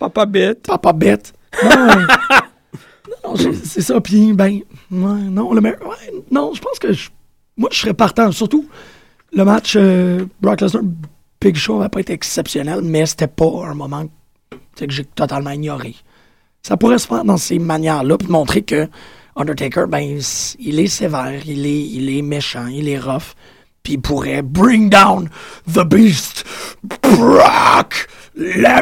Papa bête. Papa bête. Non, non, c'est c'est ça. Puis, ben, ouais, non, le meilleur. Ouais, non, je pense que je, moi, je serais partant. Surtout, le match euh, Brock Lesnar, Big Show n'a pas été exceptionnel, mais c'était pas un moment sais, que j'ai totalement ignoré. Ça pourrait se faire dans ces manières-là, puis montrer que Undertaker, ben, il est sévère, il est, il est méchant, il est rough, puis il pourrait bring down the beast, Brock.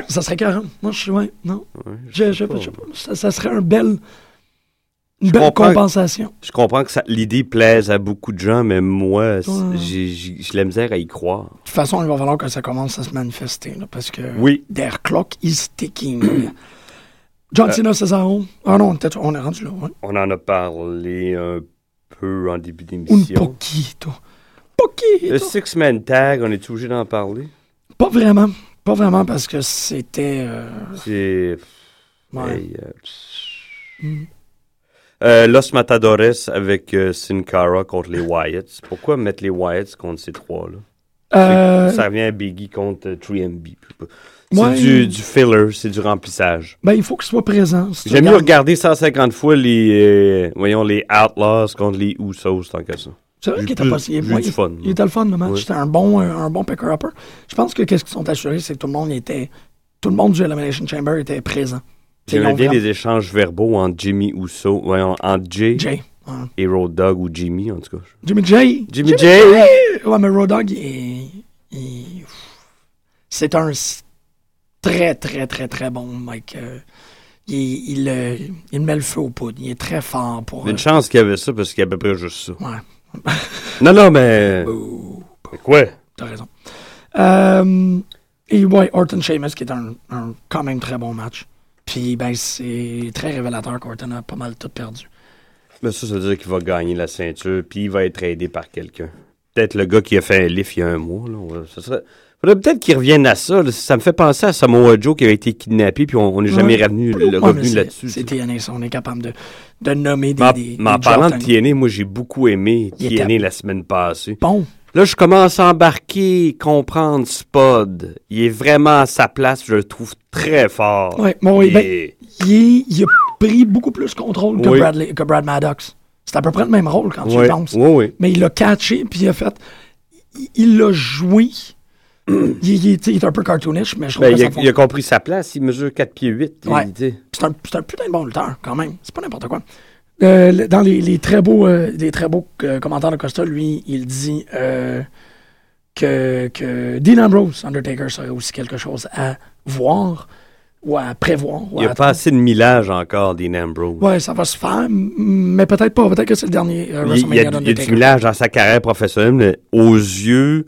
Ça serait carré. Moi, je suis, ouais, non. je, je, ça serait un bel, une belle compensation. Je comprends que l'idée plaise à beaucoup de gens, mais moi, Ouais. j'ai la misère à y croire. De toute façon, il va falloir que ça commence à se manifester, là, parce que Oui. their clock is ticking. John Cena, Cesaro. Ah non, peut-être on est rendu là. Ouais. On en a parlé un peu en début Un d'émission. poquito. Poquito. Le Six-Man Tag, on est obligé d'en parler? Pas vraiment. Pas vraiment parce que c'était. euh, C'est... ouais. Hey, euh, Mm. Euh, Los Matadores avec euh, Sin Cara contre les Wyatts. Pourquoi mettre les Wyatts contre ces trois-là? Euh, Ça revient à Biggie contre euh, 3MB. C'est Ouais. du, du filler, c'est du remplissage. ben, il faut qu'il soit présent. Si J'aime mieux regarder 150 fois les, euh, voyons, les Outlaws contre les Usos tant que ça. C'est vrai qu'il était pas si. il- fun, Il était le fun, le match. Ouais. C'était un bon, euh, un bon picker-upper. Je pense que qu'est-ce qu'ils sont assurés, c'est que tout le monde était. Tout le monde du Elimination Chamber était présent. J'aimais bien les échanges verbaux entre Jimmy Uso, voyons, entre Jay, Jay. ouais. et Road Dogg ou Jimmy, en tout cas. Jimmy J. Jimmy J. Ouais, mais Road Dogg, il est- il- c'est un très, très, très, très bon mec. euh, il, il, euh, il met le feu aux poudres. Il est très fort pour. Une euh, chance qu'il y avait ça parce qu'il y a à peu près juste ça. ouais, Non, non, mais. Mais quoi? t'as raison. Euh, et ouais, Orton Sheamus, qui est un, un quand même très bon match. Puis, ben, c'est très révélateur qu'Orton a pas mal tout perdu. Mais ça, ça veut dire qu'il va gagner la ceinture, puis il va être aidé par quelqu'un. Peut-être le gars qui a fait un lift il y a un mois. Là. Ça serait... Faudrait peut-être qu'il revienne à ça. là. Ça me fait penser à Samoa Joe qui avait été kidnappé, puis on n'est jamais Ouais. revenu, le Ouais, mais revenu c'est- là-dessus. C'est TNA. On est capable de, de nommer des. Mais en- des, parlant de. TNA, moi j'ai beaucoup aimé TNA la semaine passée. Bon. Là, je commence à embarquer, comprendre Spud. Il est vraiment à sa place, je le trouve très fort. Ouais, bon, oui, Il ben, est- il, est- il a pris beaucoup plus contrôle que, Oui. Bradley, que Brad Maddox. C'est à peu près le même rôle quand tu Ouais, y penses. ouais, ouais. Mais il l'a catché, puis il a fait. il- l'a joué. il, il est- il est un peu cartoonish, mais je trouve Ben, que il, ça il a compris sa place, il mesure 4 pieds 8. Ouais. C'est un, c'est un putain de bon lutteur, quand même. C'est pas n'importe quoi. Euh, dans les, les très beaux, euh, les très beaux euh, commentaires de Costa, lui, il dit euh, que, que Dean Ambrose, Undertaker, serait aussi quelque chose à voir ou à prévoir. ou Il n'y a pas assez de millage encore, Dean Ambrose. Ouais, ça va se faire, mais peut-être pas. Peut-être que c'est le dernier euh, il, il y a, du- il y a du d'Undertaker. millage dans sa carrière professionnelle, mais aux yeux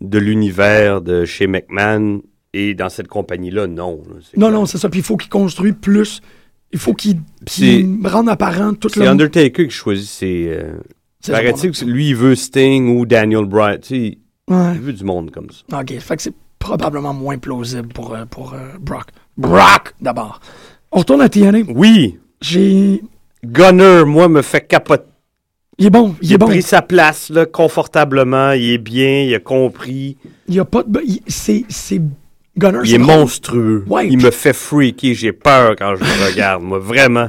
de l'univers de chez McMahon et dans cette compagnie-là, non. là, Non, clair. non, c'est ça. Puis il faut qu'il construise plus. Il faut qu'il C'est- rende apparent tout C'est le Undertaker qui choisit ses... Euh, C'est paraît-il que lui, il veut Sting ou Daniel Bryan. Tu sais, Ouais. il veut du monde comme ça. OK. Fait que c'est probablement moins plausible pour, euh, pour euh, Brock. Brock, d'abord. On retourne à TNA. Oui, J'ai... Gunner, moi, me fait capoter. Il est bon. Il Il est a bon. pris sa place là, confortablement, il est bien, il a compris. Il y a pas de... il- C'est... Il est monstrueux. Ouais, il me fait freaker, j'ai peur quand je le regarde, moi, vraiment.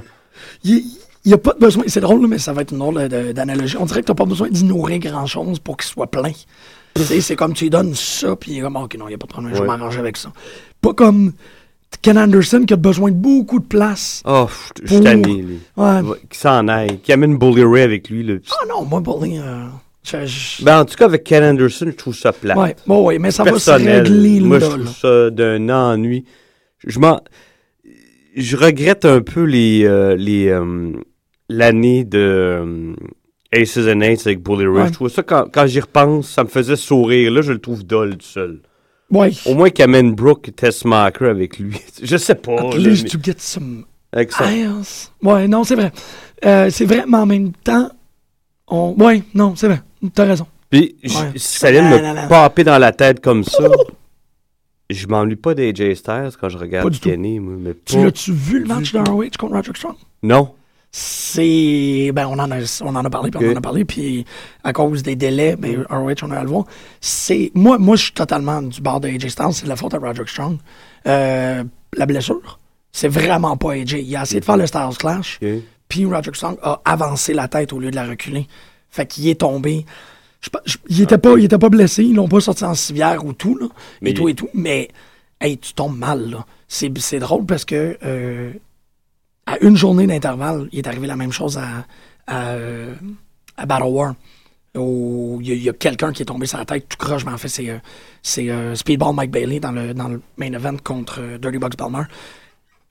Il n'y a pas de besoin. C'est drôle, mais ça va être une drôle d'analogie. On dirait que tu n'as pas besoin d'y nourrir grand-chose pour qu'il soit plein. C'est comme tu lui donnes ça, puis il est comme, OK, non, il n'y a pas de problème, je vais m'arranger avec ça. Pas comme Ken Anderson qui a besoin de beaucoup de place. Oh, je- je suis tanné, lui. Ouais. Qui s'en aille, qui amène Bully Ray avec lui. Là. Ah non, moi, Bully, euh, je- je- Ben, en tout cas, avec Ken Anderson, je trouve ça plat. bon, ouais, mais ça va se personnel. régler Moi, je trouve là. ça d'un ennui. Je m'en... Je regrette un peu les... euh, les euh, l'année de euh, Aces and Eights avec Bully Ray. Ouais. Je trouve ça, quand, quand j'y repense, ça me faisait sourire. Là, je le trouve dole tout seul. Ouais. Au moins qu'Amen Brooke et Tess Marker avec lui. Je sais pas. At least to get some avec ça. Ouais, non, c'est vrai. Euh, c'est vrai, mais en même temps, on... ouais, non, c'est vrai. T'as raison. Puis, Ouais. si ça Non, me paper dans la tête comme ça. Je m'ennuie pas des J Styles quand je regarde Pas du. Kenny, moi, mais Tu l'as-tu vu le match de ROH contre Roderick Strong? Non. C'est. Ben, on en a, on en a parlé, puis on en a parlé, puis à cause des délais, ben, ROH, on a à le voir. C'est. Moi, moi je suis totalement du bord de AJ Styles, c'est de la faute à Roderick Strong. Euh, la blessure, c'est vraiment pas AJ. Il a essayé de faire le Styles Clash, puis Roderick Strong a avancé la tête au lieu de la reculer. Fait qu'il est tombé. Je pa- je- il, était pas, il était pas blessé, ils l'ont pas sorti en civière ou tout, là. Mais et tout et tout. Mais, hey, tu tombes mal, là. C'est, drôle parce que, euh, à une journée d'intervalle, il est arrivé la même chose à, à, euh, à Battle War. Où il y a, quelqu'un qui est tombé sur la tête tout croche, mais en fait, c'est, euh, Speedball Mike Bailey dans le, dans le main event contre Dirty Bucks Belmer.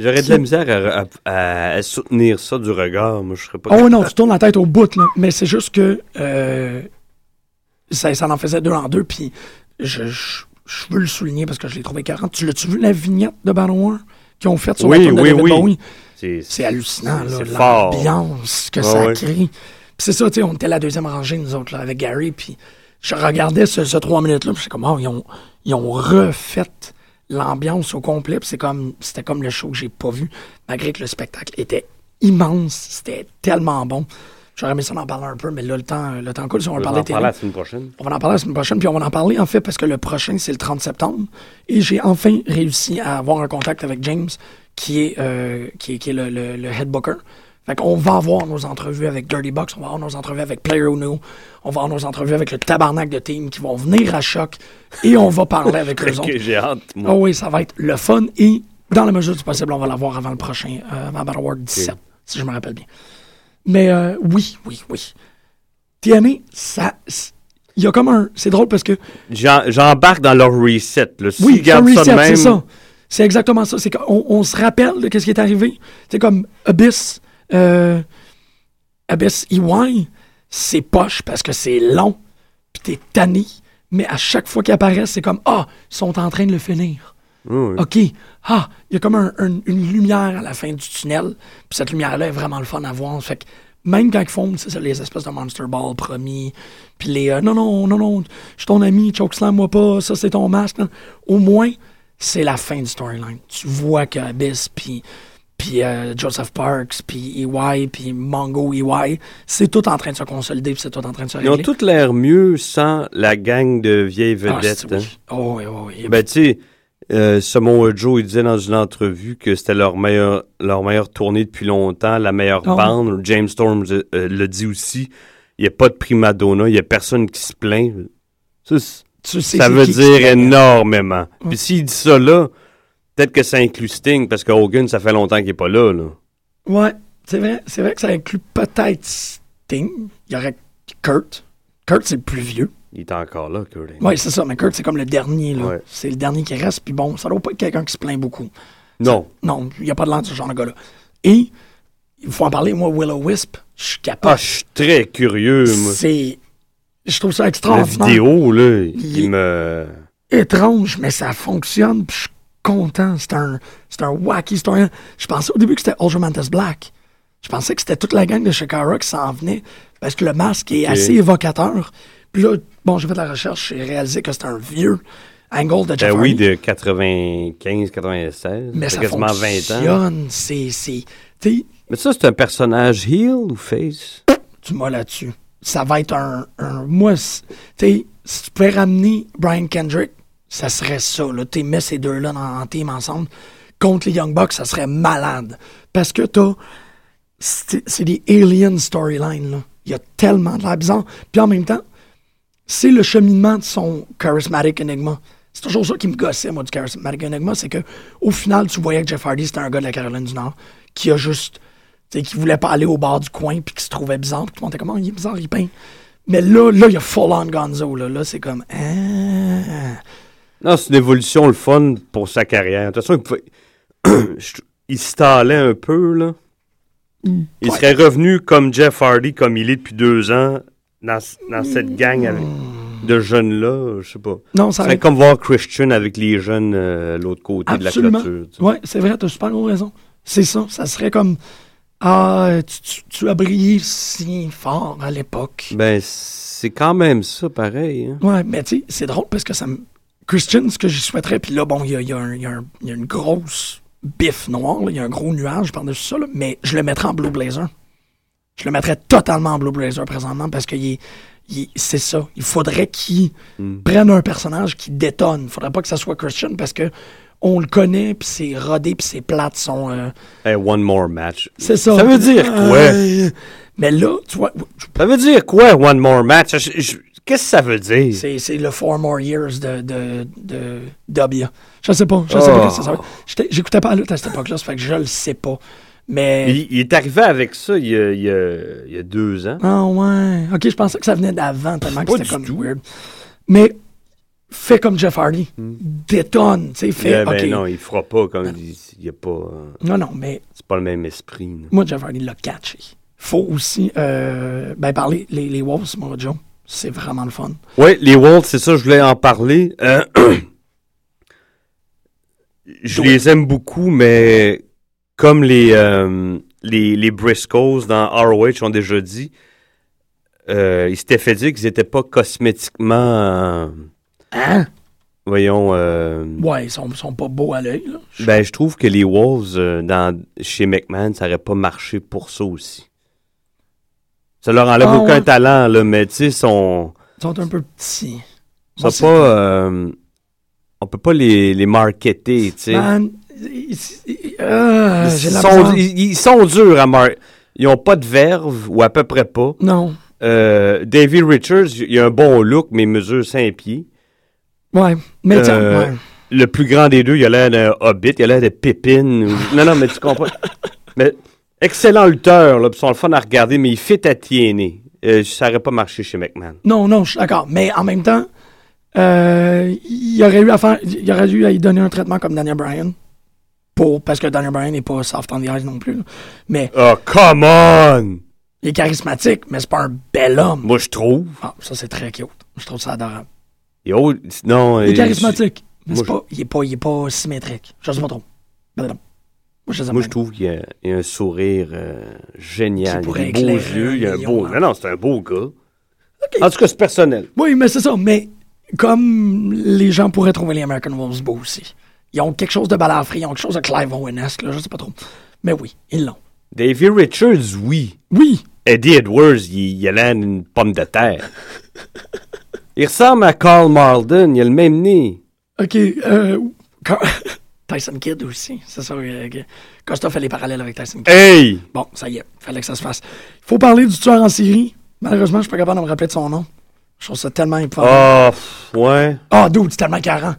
J'aurais de la misère à, à- à- à soutenir ça du regard. Moi, je serais pas. Oh non, tu tournes la tête au bout, là. Mais c'est juste que euh, ça, ça en faisait deux en deux, puis je, je, je veux le souligner parce que je l'ai trouvé 40. Tu l'as-tu vu la vignette de Battle War qu'ils ont faite sur Oui, la tune de oui, oui. Bowie? C'est hallucinant, là, l'ambiance que ça crée. Puis c'est ça, tu sais, on était la deuxième rangée, nous autres, là, avec Gary, puis je regardais ce, trois minutes-là, puis c'est comme, oh, ils ont, ils ont refait l'ambiance au complet, c'est comme, c'était comme le show que j'ai pas vu, malgré que le spectacle était immense, c'était tellement bon. J'aurais aimé ça d'en parler un peu, mais là, le temps, le temps coule, si on On va en parler la semaine prochaine. On va en parler la semaine prochaine, puis on va en parler en fait parce que le prochain, c'est le 30 septembre. Et j'ai enfin réussi à avoir un contact avec James, qui est, euh, qui est, qui est le, le, le head booker. Fait qu'on va avoir nos entrevues avec Dirty Box, on va avoir nos entrevues avec Player Uno, on va avoir nos entrevues avec le tabarnak de team qui vont venir à choc et on va parler avec eux autres. J'ai hâte, moi. Oh oui, ça va être le fun et dans la mesure du possible, on va l'avoir avant le prochain, euh, avant Battle War 17, si je me rappelle bien. Mais euh, oui, oui, oui. TNA, ça. Il y a comme un. C'est drôle parce que. J'embarque dans leur reset. Là. S'ils Oui, de reset, c'est ça. C'est exactement ça. C'est qu'on on se rappelle de ce qui est arrivé. C'est comme Abyss, euh, Abyss EY, c'est poche parce que c'est long, puis t'es tanné, mais à chaque fois qu'ils apparaissent, c'est comme Ah, ils sont en train de le finir. OK. Ah, il y a comme un- un- une lumière à la fin du tunnel. Puis cette lumière-là est vraiment le fun à voir. Fait que même quand ils font c'est ça, les espèces de Monster Ball promis, puis les euh, non, non, non, non, je suis ton ami, chokeslam-moi pas, ça c'est ton masque. non. Au moins, c'est la fin du storyline. Tu vois que Abyss, puis puis euh, Joseph Parks, puis EY, puis Mongo EY, c'est tout en train de se consolider, puis c'est tout en train de se Ils ont régler. toutes l'air mieux sans la gang de vieilles Ah, vedettes. hein. oui. Oh, oui, oui, oui. Ben, tu sais, euh, Samoa Joe, il disait dans une entrevue que c'était leur meilleure, leur meilleure tournée depuis longtemps, la meilleure Ah bande. James Storm euh, euh, le dit aussi. Il n'y a pas de prima donna, il n'y a personne qui se plaint. Ça, c'est- Tu sais ça c'est veut dire énormément. Puis s'il dit ça là, peut-être que ça inclut Sting, parce que Hogan, ça fait longtemps qu'il n'est pas là. là. Ouais, c'est vrai, c'est vrai que ça inclut peut-être Sting. Il y aurait Kurt. Kurt, c'est le plus vieux. Il est encore là, Kurt. Oui, c'est ça, mais Kurt, c'est comme le dernier, là. Ouais. C'est le dernier qui reste, puis bon, ça doit pas être quelqu'un qui se plaint beaucoup. Non. Non, il n'y a pas de l'air de ce genre de gars-là. Et, il faut en parler, moi, Willow Wisp, je suis Ah, capable. je suis très curieux, moi. c'est. Je trouve ça La extraordinaire. vidéo, là, Il- il me... étrange, mais ça fonctionne, puis je suis content. C'est un, c'est un wacky story. Je pensais au début que c'était Ultramantis Black. Je pensais que c'était toute la gang de Shakara qui s'en venait, parce que le masque est assez évocateur. Puis là, bon, j'ai fait de la recherche, j'ai réalisé que c'était un vieux angle de Jeff Ben oui, de 95, 96. mais ça quasiment 20 ans. C'est, Mais ça, c'est un personnage heel ou face? tu m'as là-dessus. Ça va être un, un moi, tu sais, si tu pouvais ramener Brian Kendrick, ça serait ça. Tu mets ces deux-là en team ensemble contre les Young Bucks, ça serait malade. Parce que t'as, c'est des alien storylines. Il y a tellement de l'air bizarre. Puis en même temps, c'est le cheminement de son charismatic enigma. C'est toujours ça qui me gossait, moi, du charismatic enigma, c'est que au final, tu voyais que Jeff Hardy, c'était un gars de la Caroline du Nord qui a juste, qui voulait pas aller au bar du coin puis qui se trouvait bizarre. Puis tout le monde était Oh, il est bizarre, il peint. Mais là, là, il y a full on Gonzo, là. Là, c'est comme, ah. Non, c'est une évolution le fun pour sa carrière. De toute façon, il, pouvait- il stallait un peu, là. Il Ouais. serait revenu comme Jeff Hardy, comme il est depuis deux ans, dans, dans cette gang avec- de jeunes-là, je sais pas. Non, ça serait comme voir Christian avec les jeunes euh, l'autre côté Absolument. de la clôture. tu. Ouais, c'est vrai, t'as super gros raison. C'est ça, ça serait comme, ah, tu, tu- tu as brillé si fort à l'époque. Ben, c'est quand même ça, pareil. hein. Ouais, mais tu sais, c'est drôle parce que ça me. Christian, ce que j'y souhaiterais, puis là, bon, il y a, y a y a y a une grosse bif noire, là, il y a un gros nuage par-dessus ça, là, mais je le mettrais en Blue Blazer. Je le mettrais totalement en Blue Blazer présentement parce que il il c'est ça. Il faudrait qu'il Mm. prenne un personnage qui détonne. Il faudrait pas que ça soit Christian parce que on le connaît, puis c'est rodé, puis ses plates sont... euh, Hey, one more match. c'est ça. Ça veut dire quoi? Euh, mais là, tu vois, Ça veut dire quoi, one more match? Je- je- Qu'est-ce que ça veut dire? c'est c'est le Four More Years de, de, de W. Je sais pas, je sais pas Oh. qu'est-ce que ça veut J'écoutais pas la lutte à cette époque-là, ça fait que je le sais pas. Mais... Il, il est arrivé avec ça il y a, il y a- il y a deux ans. Ah ouais. Ok, je pensais que ça venait d'avant, tellement que c'était comme tout. weird. Mais fais comme Jeff Hardy. Détonne, tu sais, fais... Eh ben ok. non, il fera pas comme il, il y a pas. euh, non, non, mais c'est pas le même esprit. là. Moi, Jeff Hardy l'a catché. Faut aussi euh, ben, parler les, les Wolves, moi, Joe. C'est vraiment le fun. Ouais, les Wolves, c'est ça, je voulais en parler. Euh, je les aime beaucoup, mais comme les, euh, les, les Briscoes dans ROH ont déjà dit, euh, ils s'étaient fait dire qu'ils n'étaient pas cosmétiquement, Hein? voyons, Ouais, ils sont, sont pas beaux à l'œil. ben je trouve que les Wolves dans, chez McMahon, ça n'aurait pas marché pour ça aussi. Ça leur enlève Ah, aucun ouais. talent, là, mais tu sais, sont... Ils sont un peu petits. C'est- pas, euh, on peut pas les, les marketer, tu sais. Man, ils- euh, la sont, ils, ils sont durs à mar... Ils ont pas de verve, ou à peu près pas. Non. Euh, David Richards, il a un bon look, mais il mesure 5 pieds. Ouais. Mais tiens, Euh, ouais. Le plus grand des deux, il a l'air d'un hobbit, il a l'air de Pépine. ou- Non, non, mais tu comprends. mais excellent lutteur, là, ils sont le fun à regarder, mais il fit à tienner. Euh, ça aurait pas marché chez McMahon. Non, non, je suis d'accord. Mais en même temps, euh, il aurait eu à faire, il aurait dû à y donner un traitement comme Daniel Bryan. Pour, parce que Daniel Bryan n'est pas soft on the eyes non plus. là. Mais Oh, come on! il est charismatique, mais c'est pas un bel homme. Moi, je trouve. Ah, ça, c'est très cute. Je trouve ça adorable. Yo, non, Il est euh, charismatique, mais c'est pas, il, est pas, il est pas symétrique. Je sais pas trop. Moi, je Moi, trouve qu'il y a, y un sourire euh, génial. Il a des beaux yeux, il a un beau. hein. Non, non, c'est un beau gars. En tout cas, c'est personnel. Oui, mais c'est ça. Mais comme les gens pourraient trouver les American Wolves beaux aussi. Ils ont quelque chose de balafré, ils ont quelque chose de Clive Owen-esque, là, je sais pas trop. Mais oui, ils l'ont. David Richards, oui. Oui, Eddie Edwards, il, il a l'air d'une pomme de terre. il ressemble à Carl Malden, il a le même nez. OK. Euh, Car- Tyson Kidd aussi. C'est ça. Euh, Costa fait les parallèles avec Tyson Kidd. Hey! Bon, ça y est. Fallait que ça se fasse. Il faut parler du tueur en série. Malheureusement, je suis pas capable de me rappeler de son nom. Je trouve ça tellement épouvantable. Ah, ouais. Ah, dude, c'est tellement carrant.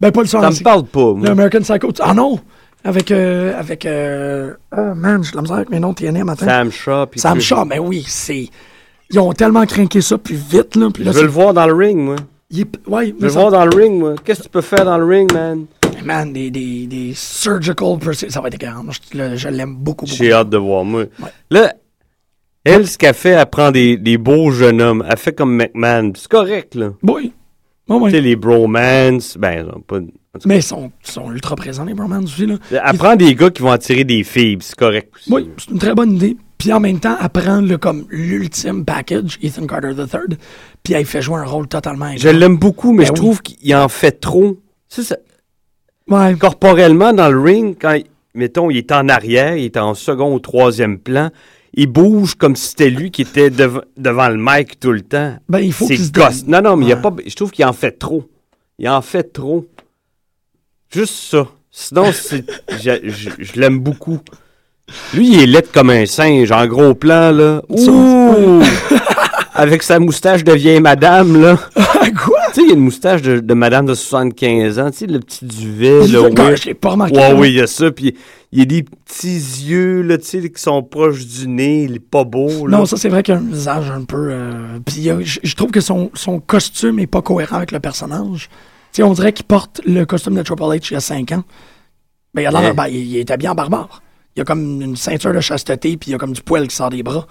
Ben, pas le tueur Ça en me série. parle pas, moi. L'American Psycho. Ah non! Avec. Euh, avec. Euh, oh man, j'ai de la misère avec mes noms TNA matin. Sam Shaw. puis Sam Shaw, mais oui, c'est. Ils ont tellement craqué ça plus vite, là. Puis Je veux le voir dans le ring, moi. il Ouais, Je veux le ça- voir dans le ring, moi. Qu'est-ce que tu peux faire dans le ring, man? Man, des, des, des surgical Ça va être écœurant. Je, je l'aime beaucoup, beaucoup. J'ai hâte de voir, moi. Ouais. Là, elle, ce qu'elle fait, elle prend des, des beaux jeunes hommes. Elle fait comme McMahon. C'est correct, là. Oui. Oui, oui. Tu sais, les bromance, ben, pas... Mais ils sont, sont ultra présents, les Bromans aussi, là. Elle prend des gars qui vont attirer des filles, c'est correct aussi. Oui, c'est une très bonne idée. Puis en même temps, elle prend le, comme l'ultime package, Ethan Carter III, puis elle fait jouer un rôle totalement Je l'aime beaucoup, mais Ben je oui. trouve qu'il en fait trop. Ça, ça- Ouais. corporellement, dans le ring, quand, mettons, il est en arrière, il est en second ou troisième plan, il bouge comme si c'était lui qui était dev- devant le mic tout le temps. Ben, il faut qu'il se. Non, non, mais il y a Ouais. pas, je trouve qu'il en fait trop. Il en fait trop. Juste ça. Sinon, c'est, je, je- je l'aime beaucoup. Lui, il est laid comme un singe, en gros plan, là. Ouh! Avec sa moustache de vieille madame, là. Quoi? Tu sais, il y a une moustache de, de madame de 75 ans, tu sais, le petit duvet, là. Ouais. je l'ai pas remarqué. Ouais, oui, il y a ça, puis il y a des petits yeux, là, tu sais, qui sont proches du nez, il est pas beau, là. Non, ça, c'est vrai qu'il a un visage un peu. euh, Puis je trouve que son, son costume est pas cohérent avec le personnage. Tu sais, on dirait qu'il porte le costume de Triple H il y a 5 ans. Ben, il, a l'air- Ouais. ben, il, il est habillé en barbare. Il y a comme une ceinture de chasteté, puis il y a comme du poil qui sort des bras.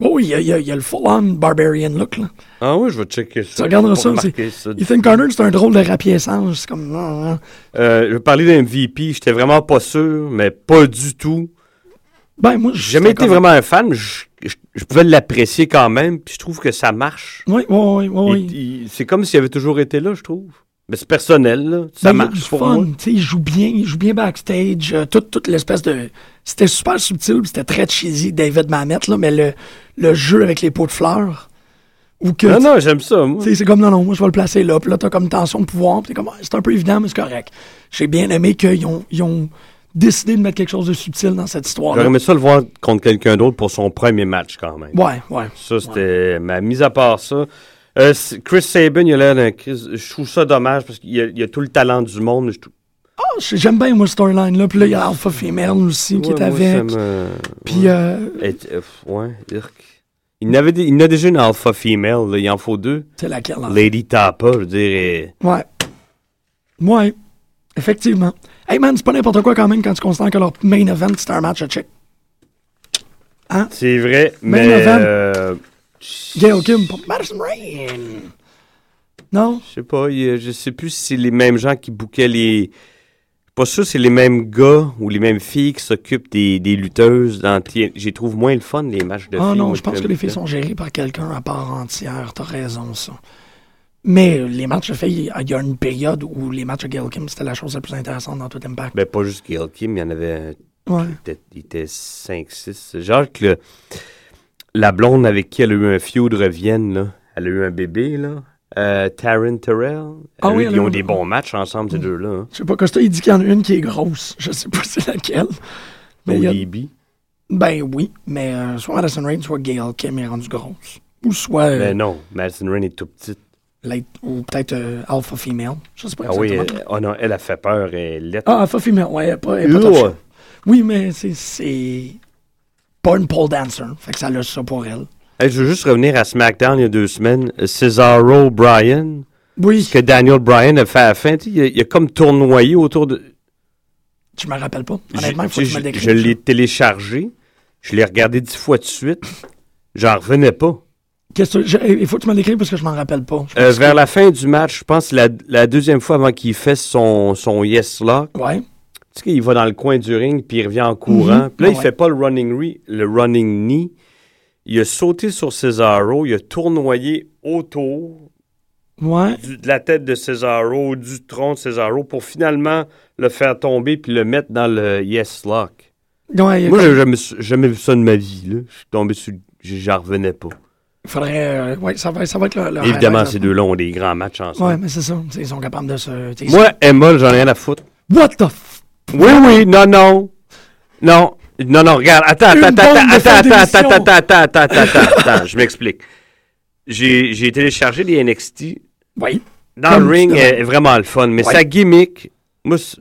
Oh, oui, il y a, y y le full-on barbarian look, là. Ah oui, je vais checker ça. Tu regarderas ça. Ethan Carter, c'est un drôle de rapiessage. C'est comme. ah, ah. Euh, je vais parler d'un MVP, j'étais vraiment pas sûr, mais pas du tout. Ben, moi, J'ai jamais été vraiment un fan, mais je, je- je pouvais l'apprécier quand même, puis je trouve que ça marche. Oui, oui, oui, oui. c'est comme s'il avait toujours été là, je trouve. Mais c'est personnel, là. Ça il marche du pour fun, moi. tu sais, il joue bien, il joue bien backstage, euh, toute, toute l'espèce de... C'était super subtil, c'était très cheesy, David Mamet, là, mais le, le jeu avec les pots de fleurs, Ou que. Non, non, j'aime ça, moi. C'est comme non, non, moi je vais le placer là. Puis là, t'as comme tension de pouvoir. Puis t'es comme, ah, c'est un peu évident, mais c'est correct. J'ai bien aimé qu'ils ont, ils ont décidé de mettre quelque chose de subtil dans cette histoire-là. J'aurais aimé ça le voir contre quelqu'un d'autre pour son premier match, quand même. Ouais, ouais. Ça, c'était ma mise à part ça. Euh, Chris Sabin, il a l'air d'un Chris. Je trouve ça dommage parce qu'il a, il a tout le talent du monde. Je Ah, j'ai- j'aime bien, moi, ce storyline-là. Puis là, il y a Alpha Female aussi qui est moi, ça avec. me- Puis, ouais. euh, Et- euh, ouais. Il n'avait il en a déjà une alpha female, là, il en faut deux. c'est laquelle? là? Lady Tapa, je dirais. Ouais. Ouais. Effectivement. Hey man, c'est pas n'importe quoi quand même quand tu considères que leur main event, c'était un match à check. C'est vrai, Main mais. event. Gail Kim pour Madison Rain. Non? Je sais pas, il je sais plus si c'est les mêmes gens qui bouquaient les. Pas sûr, si c'est les mêmes gars ou les mêmes filles qui s'occupent des, des lutteuses. Dans J'y trouve moins le fun, les matchs de Ah filles. non, moi, je pense que les filles sont gérées par quelqu'un à part entière. T'as raison, ça. Mais les matchs de filles, il y a une période où les matchs de Gail Kim, c'était la chose la plus intéressante dans tout Impact. Ben, pas juste Gail Kim, il y en avait. Ouais. Il était, il était 5-6. Genre que le- la blonde avec qui elle a eu un feud revienne, là. Elle a eu un bébé, là. Euh, Taryn Terrell. Ah a oui, ils ont des bons matchs ensemble, ces deux-là. Hein. Je sais pas, Costa, il dit qu'il y en a une qui est grosse. Je sais pas c'est laquelle. Mais y a- ODB. Ben oui, mais euh, soit Madison Rain, soit Gail Kim est rendue grosse. Ou soit. euh, Ben non, Madison Rain est tout petite. late- ou peut-être euh, Alpha Female. Je sais pas Ah oui, elle, oh non, elle a fait peur. Elle est. Ah, Alpha Female, ouais, elle est pas, elle est pas. Oui, mais c'est- c'est pas une pole dancer. Fait que ça a ça pour elle. Hey, je veux juste revenir à SmackDown il y a deux semaines. Cesaro Bryan, Oui, ce que Daniel Bryan a fait à la fin, tu sais, il, a, il a comme tournoyé autour de. je me rappelle pas. Honnêtement, faut que tu je me je l'ai téléchargé. Je l'ai regardé dix fois de suite. J'en revenais pas. Qu'est-ce que je- il faut que tu me décrives parce que je m'en rappelle pas. Euh, vers que- la fin du match, je pense la, la deuxième fois avant qu'il fasse son, son yes lock, Ouais. Tu sais qu'il va dans le coin du ring puis il revient en courant. Mhm. Puis là, Ah il ouais. fait pas le running, re- le running knee. Il a sauté sur Cesaro, il a tournoyé autour Ouais. du- de la tête de Cesaro, du tronc de Cesaro pour finalement le faire tomber puis le mettre dans le yes lock. Ouais, il Moi, j'ai jamais, jamais vu ça de ma vie. Là. Je suis tombé sur. J'en revenais pas. il faudrait. euh, ouais, ça va, ça va être le. le Évidemment, ces là. deux-là ont des grands matchs ensemble. Ouais, mais c'est ça. Ils sont capables de se. Moi, Emma, j'en ai rien à foutre. What the f. Oui, oui, non, non. Non. Non, non, regarde. Attends, attends, attends, attends, attends, d'émission. attends, attends, attends, attends, attends, attends, je m'explique. J'ai j'ai téléchargé des NXT. Oui. Dans le ring, est vraiment le fun. Mais sa gimmick, moi, c'est-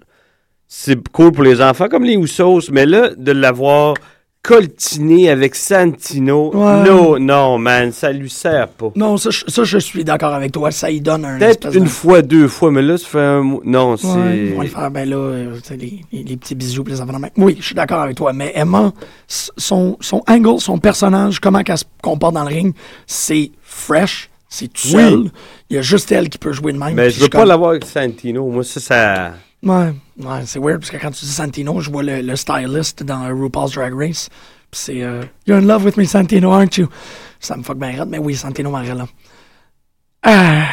c'est cool pour les enfants, comme les Usos. Mais là, de l'avoir coltiné avec Santino, Ouais. non, non, man, ça lui sert pas. Non, ça, je- ça, je suis d'accord avec toi. Ça y donne un. Peut-être une de- fois, deux fois, mais là, ça fait un. Non, c'est. Ouais, ils vont le faire, ben là, euh, les, les- les petits bisous, les enfants. Oui, je suis d'accord avec toi, mais Emma, son, son angle, son personnage, comment qu'elle se comporte dans le ring, c'est fresh, c'est tout Oui. seul. Il y a juste elle qui peut jouer de même. Mais je veux pas comme- l'avoir avec Santino. Moi, ça, ça. Ouais, ouais, c'est weird, parce que quand tu dis Santino, je vois le, le stylist dans RuPaul's Drag Race, pis c'est euh, You're in love with me, Santino, aren't you? Ça me fuck bien raide, mais oui, Santino Marella. Ah.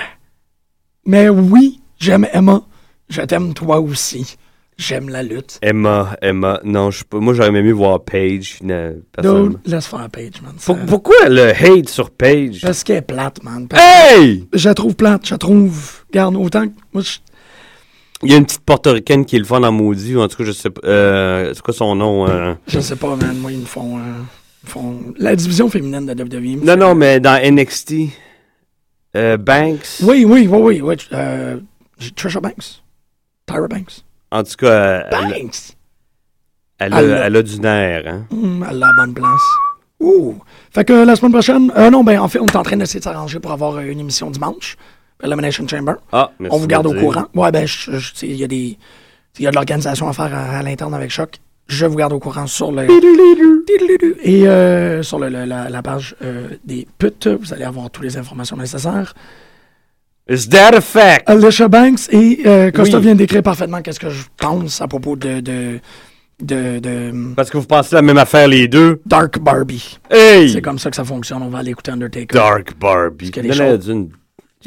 Mais oui, j'aime Emma. Je t'aime toi aussi. J'aime la lutte. Emma, Emma. Non, je. Moi, j'aurais aimé voir Paige. ne- Dude, laisse faire Paige, man. Ça- pourquoi le hate sur Paige? Parce qu'elle est plate, man. Parce- Hey! Je la trouve plate, je la trouve. Regarde, autant que. Moi, je- Il y a une petite portoricaine qui est le fun en maudit, ou en tout cas, je sais pas. euh, c'est quoi son nom? euh? je sais pas, man. Moi, ils me font. euh, font... La division féminine de WWE. Non, non, mais dans NXT. euh, Banks. Oui, oui, oui, oui. oui euh, Trisha Banks. Tyra Banks. En tout cas, euh, elle, Banks! elle a, Elle a- elle a du nerf. Hein? Hum, elle a la bonne place. Ouh! Fait que la semaine prochaine, euh, non, ben en fait, on est en train d'essayer de s'arranger pour avoir euh, une émission dimanche. Elimination Chamber. Ah, merci on vous garde de au dire. courant. Ouais, ben, il y a des. Il y a de l'organisation à faire à, à l'interne avec Choc. Je vous garde au courant sur le. Et euh, sur le- le- la, la page euh, des putes, vous allez avoir toutes les informations nécessaires. Is that a fact? Alicia Banks et euh, Costa Oui. vient de décrire parfaitement qu'est-ce que je pense à propos de. de de, de Parce que vous pensez la même affaire, les deux? Dark Barbie. Hey! C'est comme ça que ça fonctionne. On va aller écouter Undertaker. Dark Barbie. a des Non,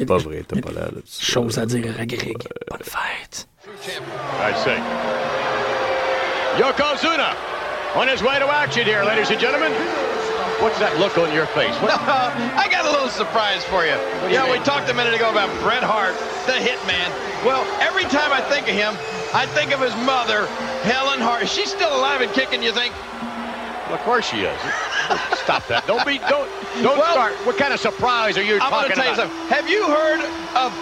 non, choses- d'une- Il y a C'est pas vrai, il t'as pas des l'air de ça. Chose à dire à Greg. Bonne fête. I see. Yokozuna on his way to action here, ladies and gentlemen. What's that look on your face? What, I got a little surprise for you. you Yeah, we talked a minute ago about Bret Hart, the hitman. Well, every time I think of him, I think of his mother, Helen Hart. Is she still alive and kicking, you think? Of course she is. Stop that. Don't be. Don't. Don't Well- start. What kind of surprise are you I'm talking to tell you about? something. Have you heard of